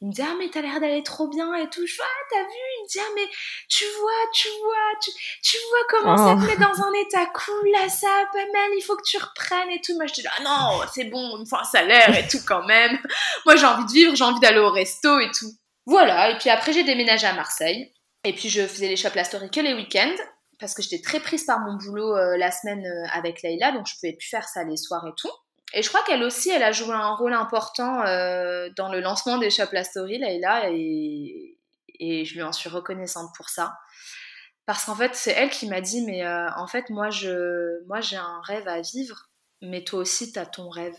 il me disait Ah, mais t'as l'air d'aller trop bien et tout. Je fais Ah, t'as vu? Il me dit Ah, mais tu vois, tu vois, tu, tu vois comment ça Oh. te met dans un état cool là, ça, pas mal, il faut que tu reprennes et tout. Moi, je dis Ah non, c'est bon, il me faut un salaire et tout quand même. Moi, j'ai envie de vivre, j'ai envie d'aller au resto et tout. Voilà, et puis après, j'ai déménagé à Marseille. Et puis, je faisais les shops La Story que les week-ends. Parce que j'étais très prise par mon boulot euh, la semaine euh, avec Leïla, donc je pouvais plus faire ça les soirs et tout. Et je crois qu'elle aussi, elle a joué un rôle important euh, dans le lancement des shops La Story, Leïla, et, et je lui en suis reconnaissante pour ça. Parce qu'en fait, c'est elle qui m'a dit, mais euh, en fait, moi, je, moi, j'ai un rêve à vivre, mais toi aussi, tu as ton rêve.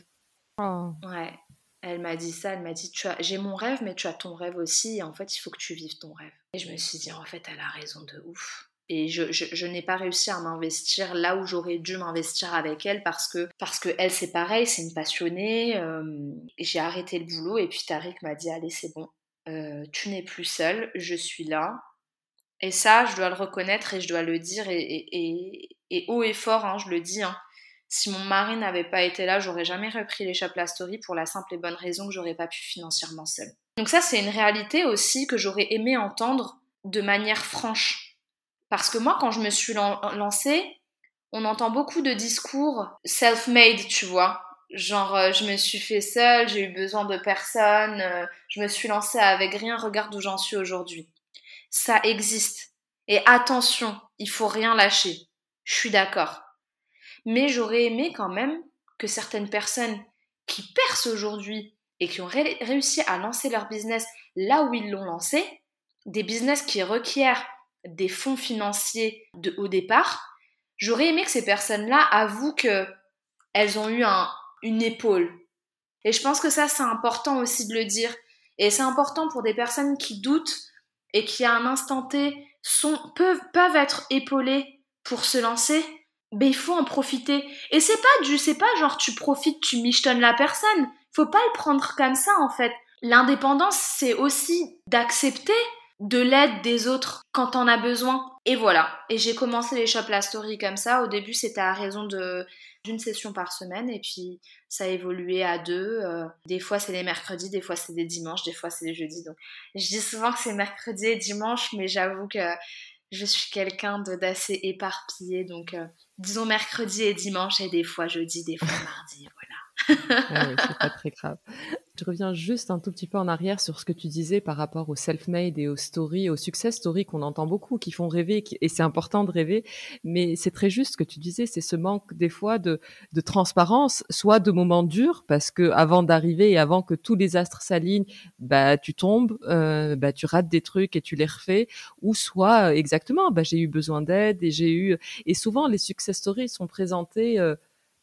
Oh. Ouais. Elle m'a dit ça, elle m'a dit, j'ai mon rêve, mais tu as ton rêve aussi, et en fait, il faut que tu vives ton rêve. Et je me suis dit, en fait, elle a raison de ouf. Et je, je, n'ai pas réussi à m'investir là où j'aurais dû m'investir avec elle parce que, parce que elle, c'est pareil, c'est une passionnée. euh, j'ai arrêté le boulot, et puis Tariq m'a dit, allez, c'est bon, euh, tu n'es plus seule, je suis là. Et ça, je dois le reconnaître et je dois le dire, et, et, et, et haut et fort, hein, je le dis, hein. Si mon mari n'avait pas été là, j'aurais jamais repris les Chapla Story pour la simple et bonne raison que j'aurais pas pu financièrement seule. Donc ça, c'est une réalité aussi que j'aurais aimé entendre de manière franche. Parce que moi, quand je me suis lan- lancée, on entend beaucoup de discours self-made, tu vois. Genre, euh, je me suis fait seule, j'ai eu besoin de personne, euh, je me suis lancée avec rien, regarde où j'en suis aujourd'hui. Ça existe. Et attention, il faut rien lâcher. Je suis d'accord. Mais j'aurais aimé quand même que certaines personnes qui percent aujourd'hui et qui ont ré- réussi à lancer leur business là où ils l'ont lancé, des business qui requièrent des fonds financiers de, au départ, j'aurais aimé que ces personnes-là avouent que elles ont eu un, une épaule. Et je pense que ça, c'est important aussi de le dire. Et c'est important pour des personnes qui doutent et qui, à un instant T, peuvent, peuvent être épaulées pour se lancer. Ben, il faut en profiter. Et c'est pas du, c'est pas genre tu profites, tu michetonnes la personne. Faut pas le prendre comme ça, en fait. L'indépendance, c'est aussi d'accepter de l'aide des autres quand t'en as besoin. Et voilà. Et j'ai commencé les Shop La comme ça. Au début, c'était à raison de d'une session par semaine. Et puis, ça a évolué à deux. Euh, des fois, c'est les mercredis, des fois, c'est les dimanches, des fois, c'est les jeudis. Donc, je dis souvent que c'est mercredi et dimanche, mais j'avoue que je suis quelqu'un d'assez éparpillé. Donc, euh, disons mercredi et dimanche, et des fois jeudi, des fois mardi. Voilà. Ah c'est pas très grave. Je reviens juste un tout petit peu en arrière sur ce que tu disais par rapport au self-made et aux stories, aux success stories qu'on entend beaucoup, qui font rêver, et c'est important de rêver, mais c'est très juste ce que tu disais, c'est ce manque des fois de, de transparence, soit de moments durs, parce que avant d'arriver et avant que tous les astres s'alignent, bah tu tombes, euh, bah tu rates des trucs et tu les refais, ou soit euh, exactement, bah j'ai eu besoin d'aide et j'ai eu, et souvent les success stories sont présentées. euh,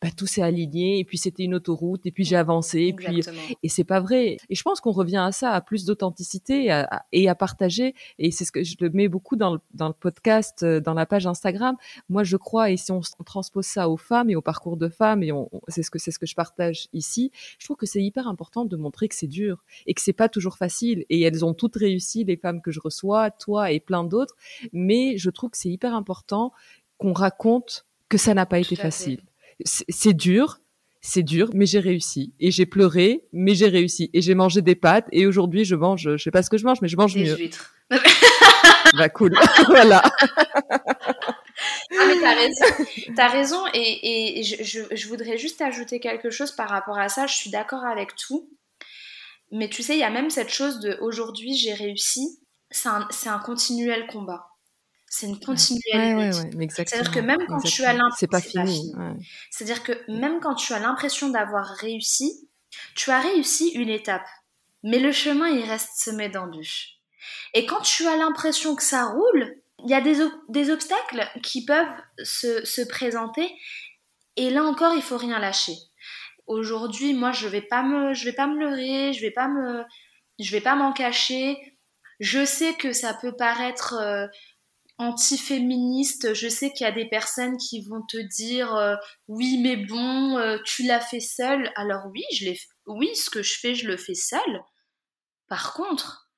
bah, tout s'est aligné et puis c'était une autoroute et puis j'ai avancé et puis et c'est pas vrai. Et je pense qu'on revient à ça à plus d'authenticité et à partager. Et c'est ce que je le mets beaucoup dans le, dans le podcast euh, dans la page Instagram. Moi je crois et si on, transpose ça aux femmes et au parcours de femmes et on, on- c'est ce que c'est ce que je partage ici je trouve que c'est hyper important de montrer que c'est dur et que c'est pas toujours facile. Et elles ont toutes réussi les femmes que je reçois toi et plein d'autres. Mais je trouve que c'est hyper important qu'on raconte que ça n'a pas Tout été fait. C'est dur, c'est dur, mais j'ai réussi. Et j'ai pleuré, mais j'ai réussi. Et j'ai mangé des pâtes. Et aujourd'hui, je mange, je sais pas ce que je mange, mais je mange Des mieux. huîtres. Bah cool. voilà. Ah mais t'as raison, t'as raison et, et je, je- je voudrais juste ajouter quelque chose par rapport à ça, je suis d'accord avec tout, mais tu sais, il y a même cette chose de aujourd'hui j'ai réussi, c'est un, c'est un continuel combat, c'est une continuelle Ouais, ouais, exactement. C'est-à-dire que même quand tu as exactement. l'impression c'est pas fini. C'est-à-dire que même quand tu as l'impression d'avoir réussi, tu as réussi une étape, mais le chemin il reste semé d'embûches. Et quand tu as l'impression que ça roule, il y a des, des obstacles qui peuvent se, se présenter, et là encore il faut rien lâcher. Aujourd'hui, moi je vais pas me, je vais pas me leurrer, je vais pas me, je vais pas m'en cacher. Je sais que ça peut paraître euh, anti-féministe. Je sais qu'il y a des personnes qui vont te dire euh, oui, mais bon, euh, tu l'as fait seule. Alors oui, je l'ai, oui, ce que je fais, je le fais seule. Par contre,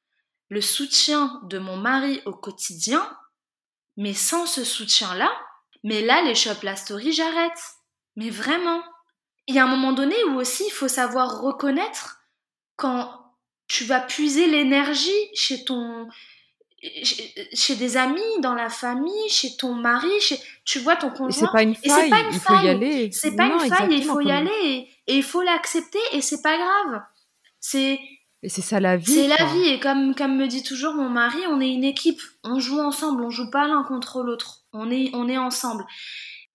le soutien de mon mari au quotidien, mais sans ce soutien-là, mais là, les shop la story, j'arrête. Mais vraiment. Il y a un moment donné où aussi il faut savoir reconnaître quand tu vas puiser l'énergie chez ton chez, des amis, dans la famille, chez ton mari, chez tu vois ton Et conjoint. c'est pas une faille. pas une il faut y faille. aller. C'est pas Non, une faille, il faut y aller et, et il faut l'accepter et c'est pas grave. C'est Et c'est ça la vie. c'est la vie et comme comme me dit toujours mon mari, on est une équipe, on joue ensemble, on joue pas l'un contre l'autre. On est on est ensemble.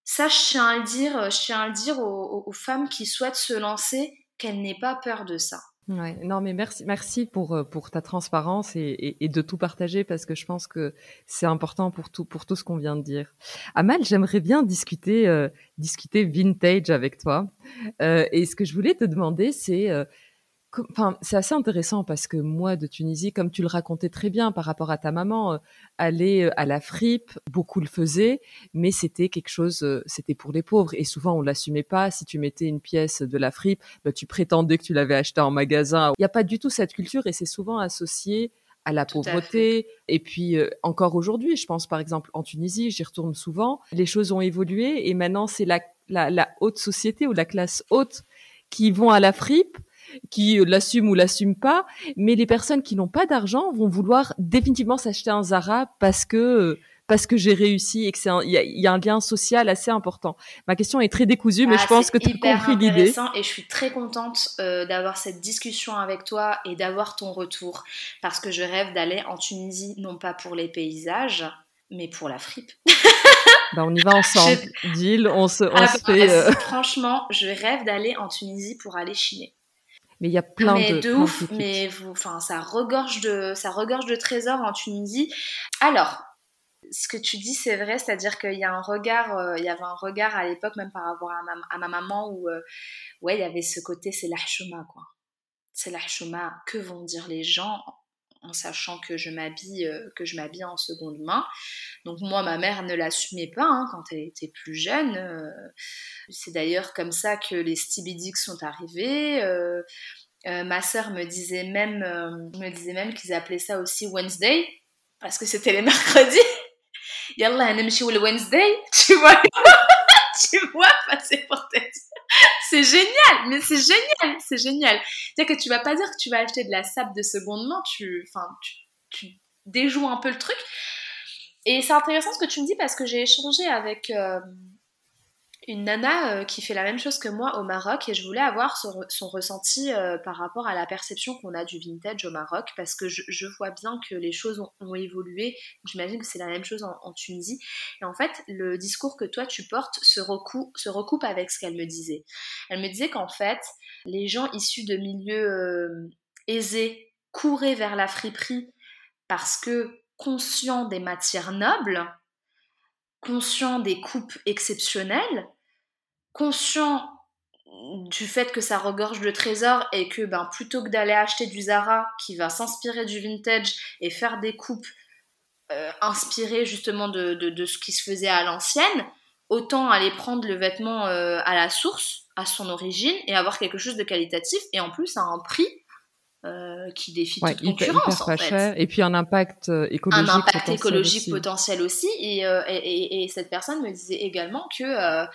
Ça je tiens à le dire, je tiens à le dire aux- aux femmes qui souhaitent se lancer qu'elles n'aient pas peur de ça. Ouais, non, mais merci, merci pour euh, pour ta transparence et, et, et de tout partager parce que je pense que c'est important pour tout pour tout ce qu'on vient de dire. Amal, j'aimerais bien discuter euh, discuter vintage avec toi. Euh, et ce que je voulais te demander, c'est euh, Enfin, c'est assez intéressant parce que moi de Tunisie, comme tu le racontais très bien par rapport à ta maman, euh, aller euh, à la fripe, beaucoup le faisaient, mais c'était quelque chose, euh, c'était pour les pauvres et souvent on l'assumait pas. Si tu mettais une pièce de la fripe, bah, tu prétendais que tu l'avais acheté en magasin. Il n'y a pas du tout cette culture et c'est souvent associé à la Tout à pauvreté. Et puis euh, encore aujourd'hui, je pense par exemple en Tunisie, j'y retourne souvent, les choses ont évolué et maintenant c'est la, la, la haute société ou la classe haute qui vont à la fripe qui l'assument ou l'assument pas, mais les personnes qui n'ont pas d'argent vont vouloir définitivement s'acheter un Zara parce que parce que j'ai réussi et que c'est il y a, il y a un lien social assez important. Ma question est très décousue, mais Ah, je pense c'est que tu as compris l'idée. intéressant Et je suis très contente euh, d'avoir cette discussion avec toi et d'avoir ton retour. Parce que je rêve d'aller en Tunisie, non pas pour les paysages, mais pour la fripe. Ben, on y va ensemble. Deal, on se, on Ah, se fait. euh, Franchement, je rêve d'aller en Tunisie pour aller chiner. Mais il y a plein mais de. de, ouf, mais vous, enfin, ça regorge de, ça regorge de trésors en Tunisie. Alors, ce que tu dis, c'est vrai, c'est-à-dire qu'il y a un regard, euh, il y avait un regard à l'époque, même par rapport à ma, à ma maman, où, euh, ouais, il y avait ce côté, c'est l'ahchouma, quoi. C'est l'ahchouma. Que vont dire les gens en sachant que je m'habille, euh, que je m'habille en seconde main. Donc moi, ma mère ne l'assumait pas hein, quand elle était plus jeune. euh, c'est d'ailleurs comme ça que les Dicks sont arrivés. euh, ma sœur me disait même, me disait même qu'ils appelaient ça aussi Wednesday parce que c'était les mercredis. Yallah, le Wednesday, tu vois, tu vois, c'est pour te dire. C'est génial, mais c'est génial, c'est génial. C'est-à-dire que tu vas pas dire que tu vas acheter de la sable de seconde main, tu, enfin, tu, tu déjoues un peu le truc. Et c'est intéressant ce que tu me dis parce que j'ai échangé avec euh, une nana euh, qui fait la même chose que moi au Maroc et je voulais avoir son, ressenti euh, par rapport à la perception qu'on a du vintage au Maroc parce que je, vois bien que les choses ont, évolué. J'imagine que c'est la même chose en, Tunisie. Et en fait, le discours que toi tu portes se recoupe, se recoupe avec ce qu'elle me disait. Elle me disait qu'en fait, les gens issus de milieux euh, aisés couraient vers la friperie parce que conscients des matières nobles, conscients des coupes exceptionnelles, conscients du fait que ça regorge de trésors et que ben, plutôt que d'aller acheter du Zara qui va s'inspirer du vintage et faire des coupes euh, inspirées justement de, de, de, ce qui se faisait à l'ancienne, autant aller prendre le vêtement euh, à la source, à son origine, et avoir quelque chose de qualitatif et en plus à un prix euh, qui défie Ouais, toute hyper, concurrence hyper en fait. cher. Et puis un impact euh, écologique. un impact potentiel écologique aussi. potentiel aussi. Et, euh, et, et- et cette personne me disait également que euh,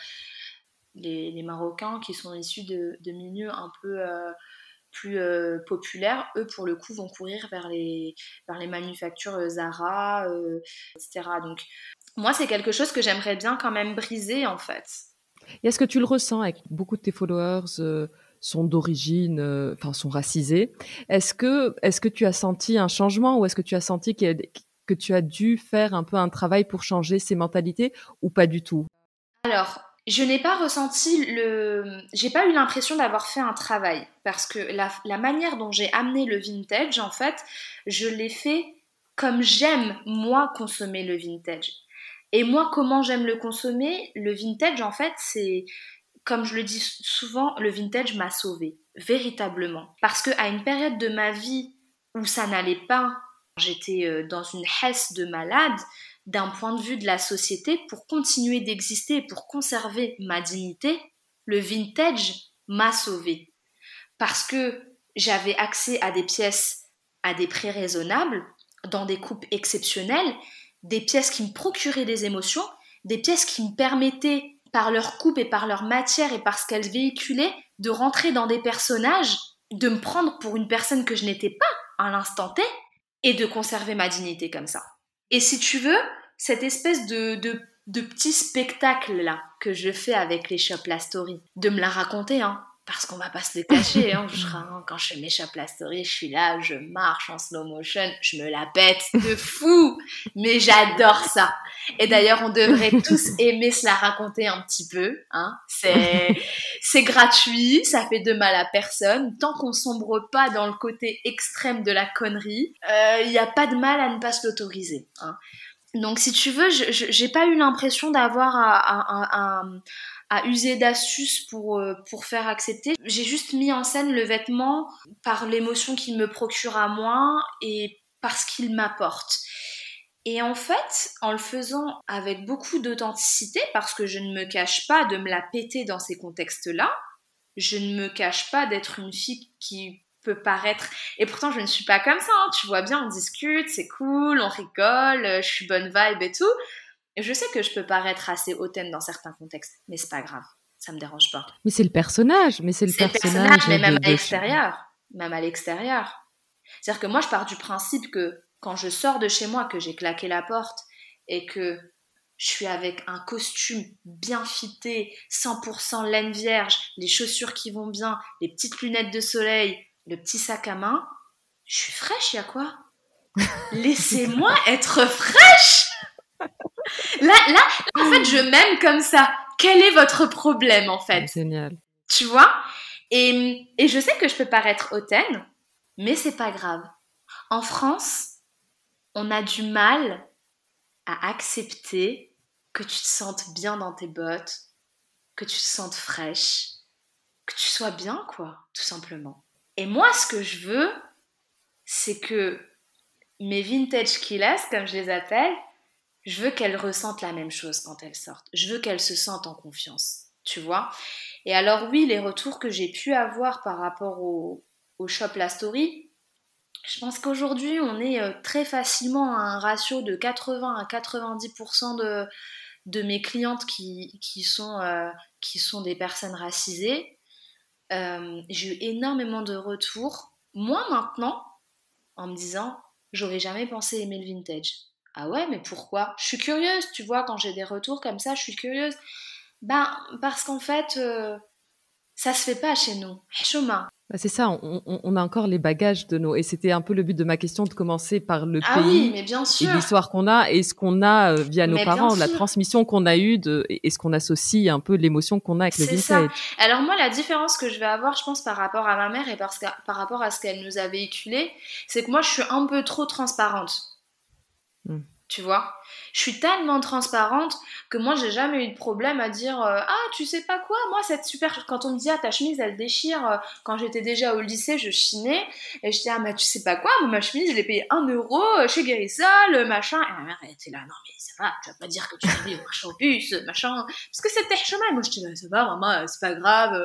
les, Marocains qui sont issus de, milieux un peu plus populaires, eux pour le coup vont courir vers les, vers les manufactures Zara, etc. Donc moi c'est quelque chose que j'aimerais bien quand même briser en fait. Est-ce que tu le ressens avec beaucoup de tes followers sont d'origine, euh, enfin sont racisés. Est-ce que, est-ce que tu as senti un changement ou est-ce que tu as senti que, tu as dû faire un peu un travail pour changer ces mentalités ou pas du tout? Alors, je n'ai pas ressenti le, j'ai pas eu l'impression d'avoir fait un travail parce que la manière dont j'ai amené le vintage, en fait, je l'ai fait comme j'aime moi consommer le vintage. Et moi, comment j'aime le consommer? Le vintage, en fait, c'est comme je le dis souvent, le vintage m'a sauvée, véritablement. Parce qu'à une période de ma vie où ça n'allait pas, j'étais euh, dans une hesse de malade, d'un point de vue de la société, pour continuer d'exister, pour conserver ma dignité, le vintage m'a sauvée. Parce que j'avais accès à des pièces à des prix raisonnables, dans des coupes exceptionnelles, des pièces qui me procuraient des émotions, des pièces qui me permettaient par leur coupe et par leur matière et par ce qu'elles véhiculaient, de rentrer dans des personnages, de me prendre pour une personne que je n'étais pas à l'instant T et de conserver ma dignité comme ça. Et si tu veux, cette espèce de, de, de petit spectacle là que je fais avec les Shop La Story, de me la raconter, hein, parce qu'on va pas se le cacher, hein, quand je mes la story, je suis là, je marche en slow motion, je me la pète de fou, mais j'adore ça. Et d'ailleurs, on devrait tous aimer se la raconter un petit peu, hein. C'est, c'est gratuit, ça fait de mal à personne, tant qu'on sombre pas dans le côté extrême de la connerie, il euh, n'y a pas de mal à ne pas se l'autoriser, hein. Donc, si tu veux, j'ai pas eu l'impression d'avoir un à user d'astuces pour, euh, pour faire accepter. J'ai juste mis en scène le vêtement par l'émotion qu'il me procure à moi et parce qu'il m'apporte. Et en fait, en le faisant avec beaucoup d'authenticité, parce que je ne me cache pas de me la péter dans ces contextes-là, je ne me cache pas d'être une fille qui peut paraître et pourtant je ne suis pas comme ça hein. tu vois bien on discute c'est cool on rigole je suis bonne vibe et tout et je sais que je peux paraître assez hautaine dans certains contextes, mais c'est pas grave, ça me dérange pas. Mais c'est le personnage, mais c'est le, personnage. mais même à l'extérieur, même à l'extérieur. C'est-à-dire que moi, je pars du principe que quand je sors de chez moi, que j'ai claqué la porte et que je suis avec un costume bien fité, 100% laine vierge, les chaussures qui vont bien, les petites lunettes de soleil, le petit sac à main, je suis fraîche, il y a quoi? Laissez-moi être fraîche là, là, en fait, je m'aime comme ça. Quel est votre problème, en fait? Génial. Tu vois? Et, et je sais que je peux paraître hautaine, mais c'est pas grave. En France, on a du mal à accepter que tu te sentes bien dans tes bottes, que tu te sentes fraîche, que tu sois bien, quoi, tout simplement. Et moi, ce que je veux, c'est que mes vintage killers, comme je les appelle, je veux qu'elle ressente la même chose quand elle sortent. Je veux qu'elle se sente en confiance, tu vois. Et alors oui, les retours que j'ai pu avoir par rapport au, Shop La Story, je pense qu'aujourd'hui, on est euh, très facilement à un ratio de 80 à 90% de, de mes clientes qui, qui, sont, euh, qui sont des personnes racisées. Euh, j'ai eu énormément de retours. Moi maintenant, en me disant, j'aurais jamais pensé aimer le vintage. Ah ouais, mais pourquoi? Je suis curieuse, tu vois, quand j'ai des retours comme ça, je suis curieuse. Ben, parce qu'en fait, euh, ça se fait pas chez nous. Chemin. Bah, c'est ça, on, a encore les bagages de nos. Et c'était un peu le but de ma question de commencer par le ah pays oui, mais bien sûr. et l'histoire qu'on a et ce qu'on a euh, via nos parents, la transmission qu'on a eue de, et ce qu'on associe un peu l'émotion qu'on a avec le vintage. Ça. Alors moi, la différence que je vais avoir, je pense, par rapport à ma mère et parce par rapport à ce qu'elle nous a véhiculé, c'est que moi, je suis un peu trop transparente. Tu vois Je suis tellement transparente que moi, j'ai jamais eu de problème à dire euh, Ah, tu sais pas quoi Moi, cette super. Quand on me dit Ah, ta chemise, elle déchire. Euh, quand j'étais déjà au lycée, je chinais. Et je disais Ah, mais tu sais pas quoi Ma chemise, je l'ai payée 1 euro euh, chez Guérissol, machin. Et ma mère, elle était là Non, mais ça va, tu vas pas dire que tu payé au marché aux puces, machin. Parce que c'était chemin. Moi, je disais Ça va, maman, c'est pas grave.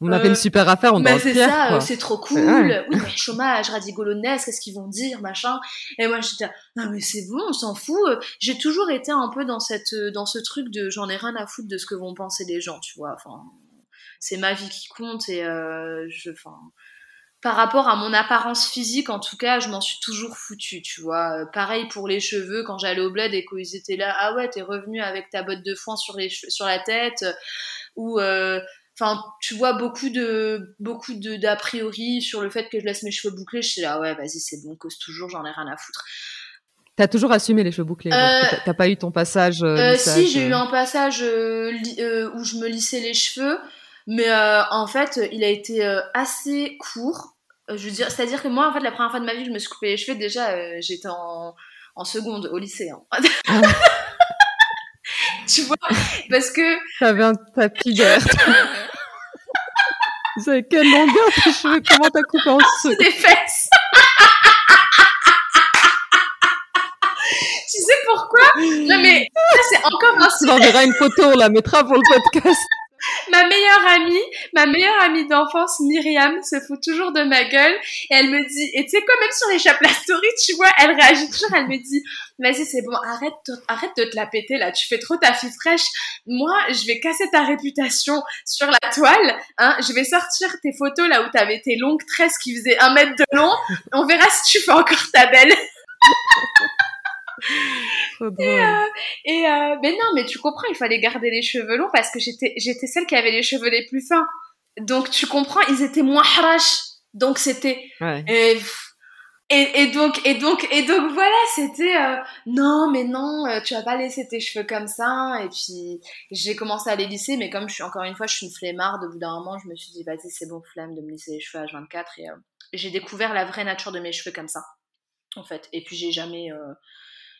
On a fait une super affaire, on bah, c'est ça, c'est trop cool. Oui, mais chômage, radigolonesse, qu'est-ce qu'ils vont dire, machin. Et moi, j'étais, non, mais c'est bon, on s'en fout. J'ai toujours été un peu dans cette, dans ce truc de, j'en ai rien à foutre de ce que vont penser les gens, tu vois. Enfin, c'est ma vie qui compte et je, enfin, par rapport à mon apparence physique, en tout cas, je m'en suis toujours foutue, tu vois. Euh, pareil pour les cheveux, quand j'allais au bled et qu'ils étaient là, ah ouais, t'es revenu avec ta botte de foin sur, les sur la tête, euh, ou... Euh, enfin, tu vois beaucoup de beaucoup de d'a priori sur le fait que je laisse mes cheveux bouclés. Je suis là, ouais, vas-y, c'est bon, cause toujours, j'en ai rien à foutre. T'as toujours assumé les cheveux bouclés. T'as pas eu ton passage. si, j'ai eu un passage où je me lissais les cheveux, mais en fait, il a été assez court. Euh, je veux dire, c'est-à-dire que moi, en fait, la première fois de ma vie que je me suis coupé les cheveux, déjà, euh, j'étais en, en, seconde au lycée. Hein. Ah. tu vois Parce que. T'avais un tapis d'air. Vous savez quelle longueur tes cheveux Comment t'as coupé en dessous Des fesses. Tu sais pourquoi? Non mais c'est encore un Tu enverras une photo, on la mettra pour le podcast ma meilleure amie, ma meilleure amie d'enfance, Myriam, se fout toujours de ma gueule et elle me dit, et tu sais quoi, même sur les la story, tu vois, elle réagit toujours, elle me dit, vas-y, c'est bon, arrête, arrête de te la péter là, tu fais trop ta fille fraîche. Moi, je vais casser ta réputation sur la toile, hein, je vais sortir tes photos là où t'avais tes longues tresses qui faisaient un mètre de long, on verra si tu fais encore ta belle. et, euh, et euh, mais non, mais tu comprends, il fallait garder les cheveux longs parce que j'étais j'étais celle qui avait les cheveux les plus fins. Donc tu comprends, ils étaient moins harash. Donc c'était et, et, donc et donc et donc voilà, c'était euh, non mais non, tu vas pas laisser tes cheveux comme ça. Et puis j'ai commencé à les lisser, mais comme je suis encore une fois, je suis une flemmarde. Au bout d'un moment, je me suis dit vas-y c'est bon flemme de me lisser les cheveux à 24 et j'ai découvert la vraie nature de mes cheveux comme ça en fait. Et puis j'ai jamais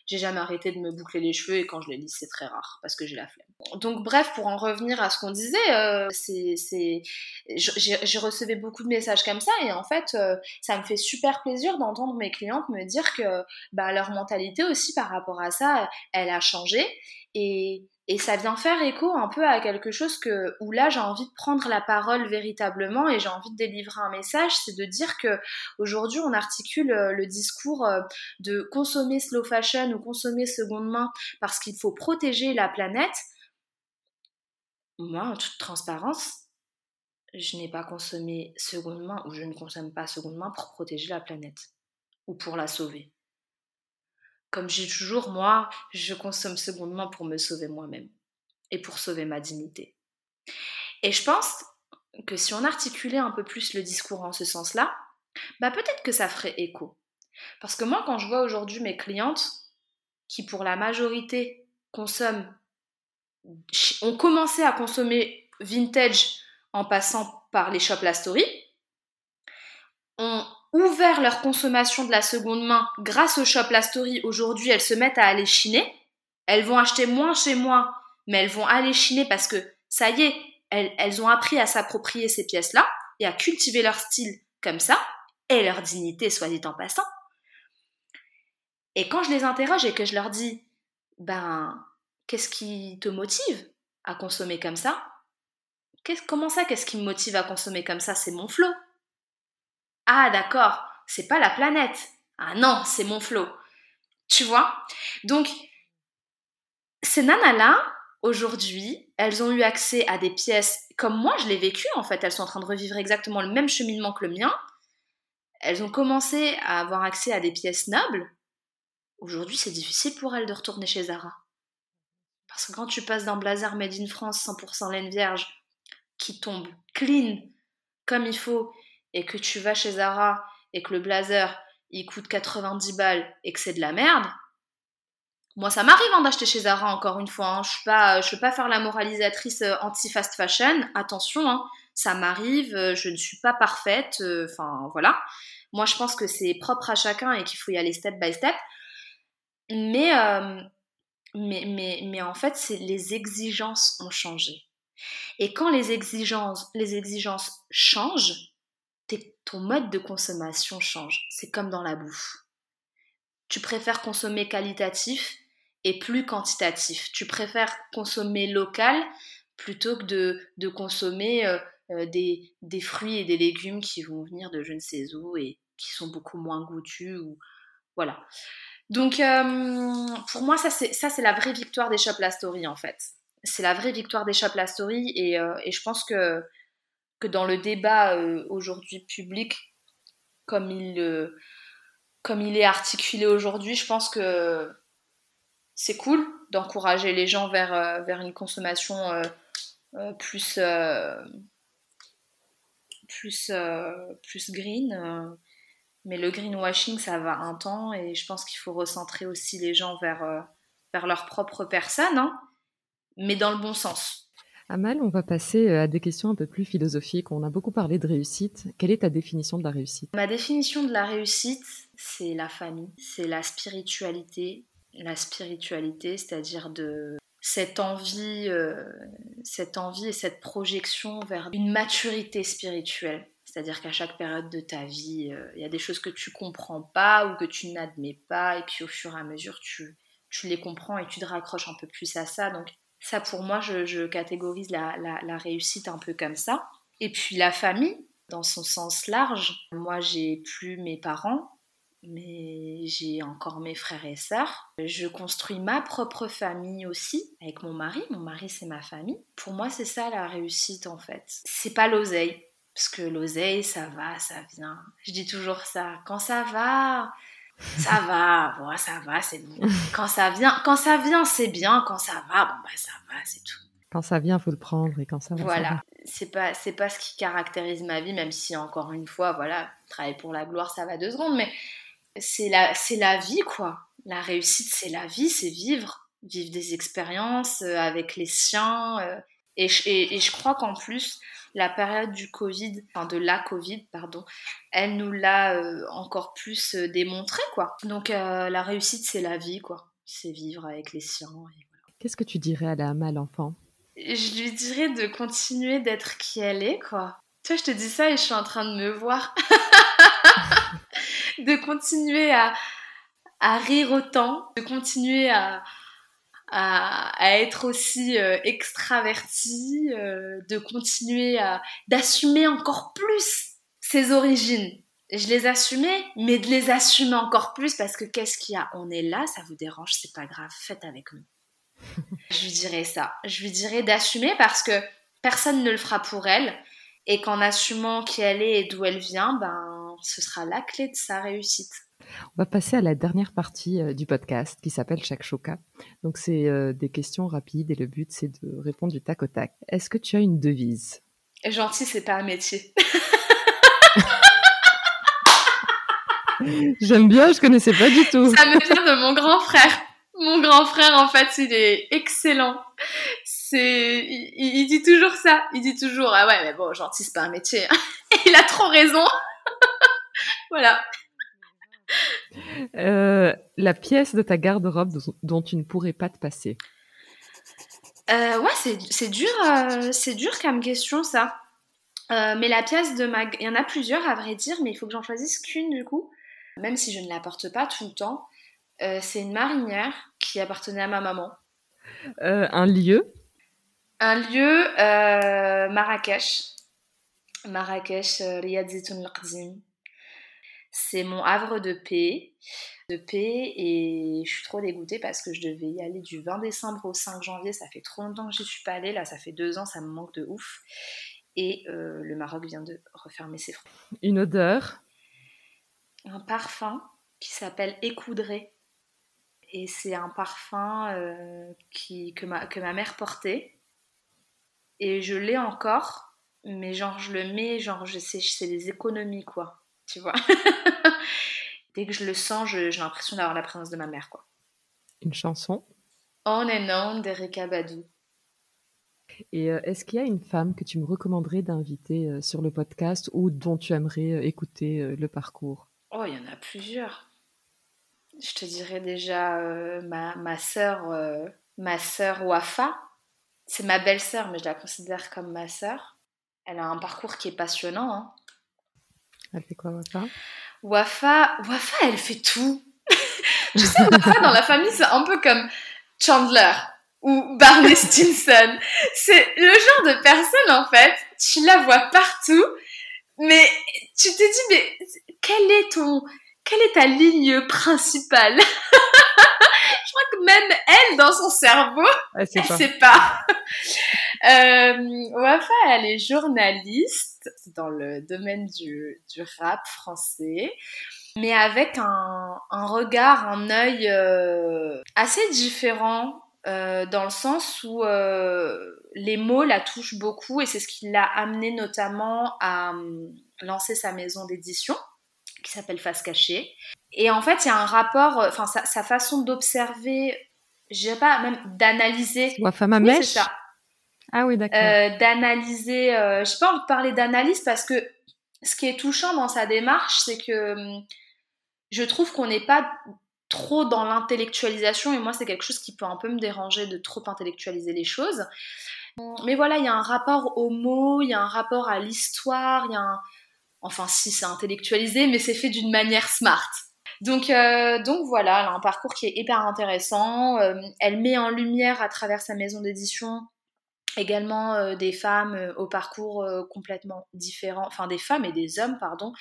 j'ai jamais arrêté de me boucler les cheveux et quand je les lisse, c'est très rare parce que j'ai la flemme. Donc bref, pour en revenir à ce qu'on disait, euh, c'est, j'ai reçu beaucoup de messages comme ça et en fait, euh, ça me fait super plaisir d'entendre mes clientes me dire que bah, leur mentalité aussi par rapport à ça, elle a changé et et ça vient faire écho un peu à quelque chose que, où là j'ai envie de prendre la parole véritablement et j'ai envie de délivrer un message, c'est de dire que aujourd'hui on articule euh, le discours euh, de consommer slow fashion ou consommer seconde main parce qu'il faut protéger la planète. Moi, en toute transparence, je n'ai pas consommé seconde main ou je ne consomme pas seconde main pour protéger la planète ou pour la sauver. Comme j'ai toujours, moi, je consomme secondement pour me sauver moi-même et pour sauver ma dignité. Et je pense que si on articulait un peu plus le discours en ce sens-là, bah peut-être que ça ferait écho. Parce que moi, quand je vois aujourd'hui mes clientes, qui pour la majorité consomment, ont commencé à consommer vintage en passant par les shops La Story, ont ouvert leur consommation de la seconde main grâce au shop La Story, aujourd'hui elles se mettent à aller chiner. Elles vont acheter moins chez moi, mais elles vont aller chiner parce que ça y est, elles, ont appris à s'approprier ces pièces-là et à cultiver leur style comme ça, et leur dignité, soit dit en passant. Et quand je les interroge et que je leur dis, ben, qu'est-ce qui te motive à consommer comme ça? Comment ça, qu'est-ce qui me motive à consommer comme ça? C'est mon flot. Ah d'accord, c'est pas la planète. Ah non, c'est mon flot. Tu vois? Donc, ces nanas-là, aujourd'hui, elles ont eu accès à des pièces comme moi je l'ai vécu en fait. Elles sont en train de revivre exactement le même cheminement que le mien. Elles ont commencé à avoir accès à des pièces nobles. Aujourd'hui, c'est difficile pour elles de retourner chez Zara. Parce que quand tu passes d'un blazer made in France 100% laine vierge qui tombe clean comme il faut et que tu vas chez Zara et que le blazer il coûte 90 balles et que c'est de la merde, moi ça m'arrive hein, d'acheter chez Zara encore une fois. Hein. Je ne pas, je veux pas faire la moralisatrice euh, anti-fast fashion. Attention, hein. ça m'arrive. Euh, je ne suis pas parfaite. Euh, enfin voilà. Moi je pense que c'est propre à chacun et qu'il faut y aller step by step. Mais mais, mais, mais en fait, les exigences ont changé. Et quand les exigences, les exigences changent, ton mode de consommation change. C'est comme dans la bouffe. Tu préfères consommer qualitatif et plus quantitatif. Tu préfères consommer local plutôt que de, consommer euh, des, des, fruits et des légumes qui vont venir de je ne sais où et qui sont beaucoup moins goûtus. Voilà. Donc, pour moi, ça, c'est la vraie victoire des Shop La Story, en fait. C'est la vraie victoire des Shop La Story. Et je pense que, que dans le débat aujourd'hui public, comme il, comme il est articulé aujourd'hui, je pense que c'est cool d'encourager les gens vers, euh, vers une consommation euh, euh, plus, plus, plus green. mais le greenwashing, ça va un temps et je pense qu'il faut recentrer aussi les gens vers, vers leur propre personne, hein, mais dans le bon sens. Amal, on va passer à des questions un peu plus philosophiques. On a beaucoup parlé de réussite. Quelle est ta définition de la réussite? Ma définition de la réussite, c'est la famille, c'est la spiritualité, la spiritualité, c'est-à-dire de cette envie, euh, cette envie et cette projection vers une maturité spirituelle. C'est-à-dire qu'à chaque période de ta vie, euh, il y a des choses que tu comprends pas ou que tu n'admets pas, et puis au fur et à mesure, tu, tu les comprends et tu te raccroches un peu plus à ça. Donc ça, pour moi, je, catégorise la, la, la réussite un peu comme ça. Et puis la famille, dans son sens large. Moi, j'ai plus mes parents, mais j'ai encore mes frères et sœurs. Je construis ma propre famille aussi avec mon mari. Mon mari, c'est ma famille. Pour moi, c'est ça la réussite en fait. C'est pas l'oseille. Parce que l'oseille, ça va, ça vient. Je dis toujours ça. Quand ça va, ça va, bon, ça va, c'est bon. Quand ça vient, quand ça vient, c'est bien. Quand ça va, bon bah ça va, c'est tout. Quand ça vient, faut le prendre et quand ça va. Voilà, c'est pas c'est pas ce qui caractérise ma vie, même si encore une fois, voilà, travailler pour la gloire, ça va deux secondes, mais c'est la, c'est la vie, quoi. La réussite, c'est la vie, c'est vivre, vivre des expériences euh, avec les siens. Euh, et, et, je crois qu'en plus, la période du Covid, enfin de la Covid, pardon, elle nous l'a euh, encore plus démontré, quoi. Donc la réussite, c'est la vie, quoi. C'est vivre avec les siens. Qu'est-ce que tu dirais à la mal enfant Je lui dirais de continuer d'être qui elle est, quoi. Tu vois, je te dis ça et je suis en train de me voir. de continuer à, à, rire autant, de continuer à, à, être aussi euh, extraverti, euh, de continuer à d'assumer encore plus ses origines. Je les assumais, mais de les assumer encore plus parce que qu'est-ce qu'il y a? On est là, ça vous dérange, c'est pas grave, faites avec nous. je lui dirais ça. Je lui dirais d'assumer parce que personne ne le fera pour elle et qu'en assumant qui elle est et d'où elle vient, ben ce sera la clé de sa réussite. On va passer à la dernière partie euh, du podcast qui s'appelle Chaque Choca. Donc, c'est euh, des questions rapides et le but, c'est de répondre du tac au tac. Est-ce que tu as une devise? Gentil, c'est pas un métier. J'aime bien, je connaissais pas du tout. Ça me vient de mon grand frère. Mon grand frère, en fait, il est excellent. C'est, il, dit toujours ça. Il dit toujours, ah ouais, mais bon, gentil, c'est pas un métier. il a trop raison. voilà. Euh, la pièce de ta garde-robe dont tu ne pourrais pas te passer. Euh, ouais, c'est dur, euh, c'est dur comme question ça. mais la pièce de ma, il y en a plusieurs à vrai dire, mais il faut que j'en choisisse qu'une du coup, même si je ne la porte pas tout le temps. c'est une marinière qui appartenait à ma maman. un lieu? Un lieu, Marrakech. Marrakech, Riyad Zitoun c'est mon havre de paix, de paix et je suis trop dégoûtée parce que je devais y aller du 20 décembre au 5 janvier. Ça fait trop longtemps que j'y suis pas allée, là ça fait deux ans, ça me manque de ouf. Et euh, le Maroc vient de refermer ses frontières. Une odeur? Un parfum qui s'appelle Écoudré. Et c'est un parfum euh, qui, que, ma, que ma mère portait. Et je l'ai encore, mais genre je le mets, genre je sais, c'est des économies quoi tu vois. Dès que je le sens, j'ai l'impression d'avoir la présence de ma mère, quoi. Une chanson? On and On d'Erika Badou. Et euh, est-ce qu'il y a une femme que tu me recommanderais d'inviter euh, sur le podcast ou dont tu aimerais euh, écouter le parcours? Oh, il y en a plusieurs. Je te dirais déjà ma, ma sœur, ma sœur Wafa. C'est ma belle-sœur, mais je la considère comme ma sœur. Elle a un parcours qui est passionnant. Hein. Elle fait quoi, Wafa? Wafa, Wafa, elle fait tout. tu sais, Wafa, dans la famille, c'est un peu comme Chandler ou Barney Stinson. C'est le genre de personne, en fait, tu la vois partout, mais tu te dis, mais quelle est ton, quelle est ta ligne principale? crois que même elle, dans son cerveau, elle sait pas. Sait pas. euh, Wafa, elle est journaliste dans le domaine du, du rap français mais avec un, un regard, un œil euh, assez différent euh, dans le sens où euh, les mots la touchent beaucoup et c'est ce qui l'a amené notamment à lancer sa maison d'édition qui s'appelle Face Cachée. Et en fait, il y a un rapport, euh, enfin sa, sa, façon d'observer, je dirais pas même d'analyser. À oui, mèche. Ça. Ah oui, d'accord. Euh, d'analyser, je sais pas envie de parler d'analyse parce que ce qui est touchant dans sa démarche, c'est que hum, je trouve qu'on n'est pas trop dans l'intellectualisation et moi c'est quelque chose qui peut un peu me déranger de trop intellectualiser les choses. Mais voilà, il y a un rapport aux mots, il y a un rapport à l'histoire, il y a un... Enfin si c'est intellectualisé, mais c'est fait d'une manière smart. Donc, euh, donc voilà, elle a un parcours qui est hyper intéressant. Euh, elle met en lumière à travers sa maison d'édition également euh, des femmes au parcours complètement différent, enfin des femmes et des hommes, pardon,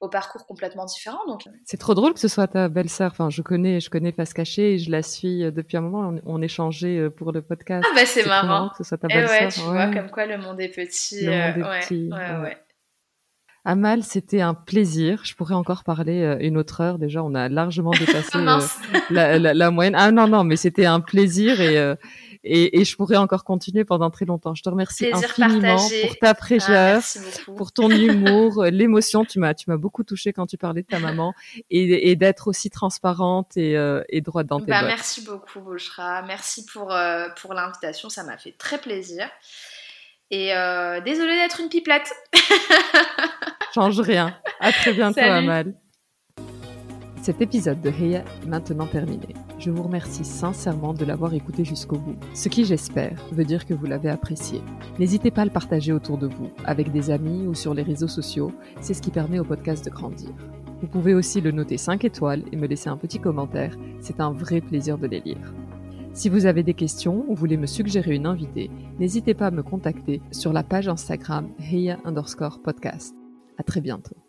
au parcours complètement différent. Donc c'est trop drôle que ce soit ta belle-sœur. Enfin, je connais, je connais Face Cachée et je la suis depuis un moment. On, on échangeait pour le podcast. Ah bah c'est marrant. marrant. que ce soit ta belle-sœur. Ouais, tu ouais. vois comme quoi le monde est petit. Le monde est ouais, petit. Ouais, ouais. Amal, c'était un plaisir. Je pourrais encore parler une autre heure. Déjà, on a largement dépassé euh, la, la, la, moyenne. Ah non, non, mais c'était un plaisir et, euh, et, et, je pourrais encore continuer pendant très longtemps. Je te remercie Plaisir infiniment partagé. pour ta fraîcheur, ah, pour ton humour, l'émotion. Tu m'as, tu m'as beaucoup touché quand tu parlais de ta maman et, et d'être aussi transparente et, euh, et droite dans tes bah, bottes. Merci beaucoup, Bouchra. Merci pour, euh, pour l'invitation. Ça m'a fait très plaisir. Et euh, désolée d'être une pipelette. Change rien. À très bientôt, Salut. Amal. Cet épisode de Heya est maintenant terminé. Je vous remercie sincèrement de l'avoir écouté jusqu'au bout, ce qui j'espère veut dire que vous l'avez apprécié. N'hésitez pas à le partager autour de vous, avec des amis ou sur les réseaux sociaux, c'est ce qui permet au podcast de grandir. Vous pouvez aussi le noter 5 étoiles et me laisser un petit commentaire, c'est un vrai plaisir de les lire. Si vous avez des questions ou voulez me suggérer une invitée, n'hésitez pas à me contacter sur la page Instagram Heya underscore podcast. À très bientôt.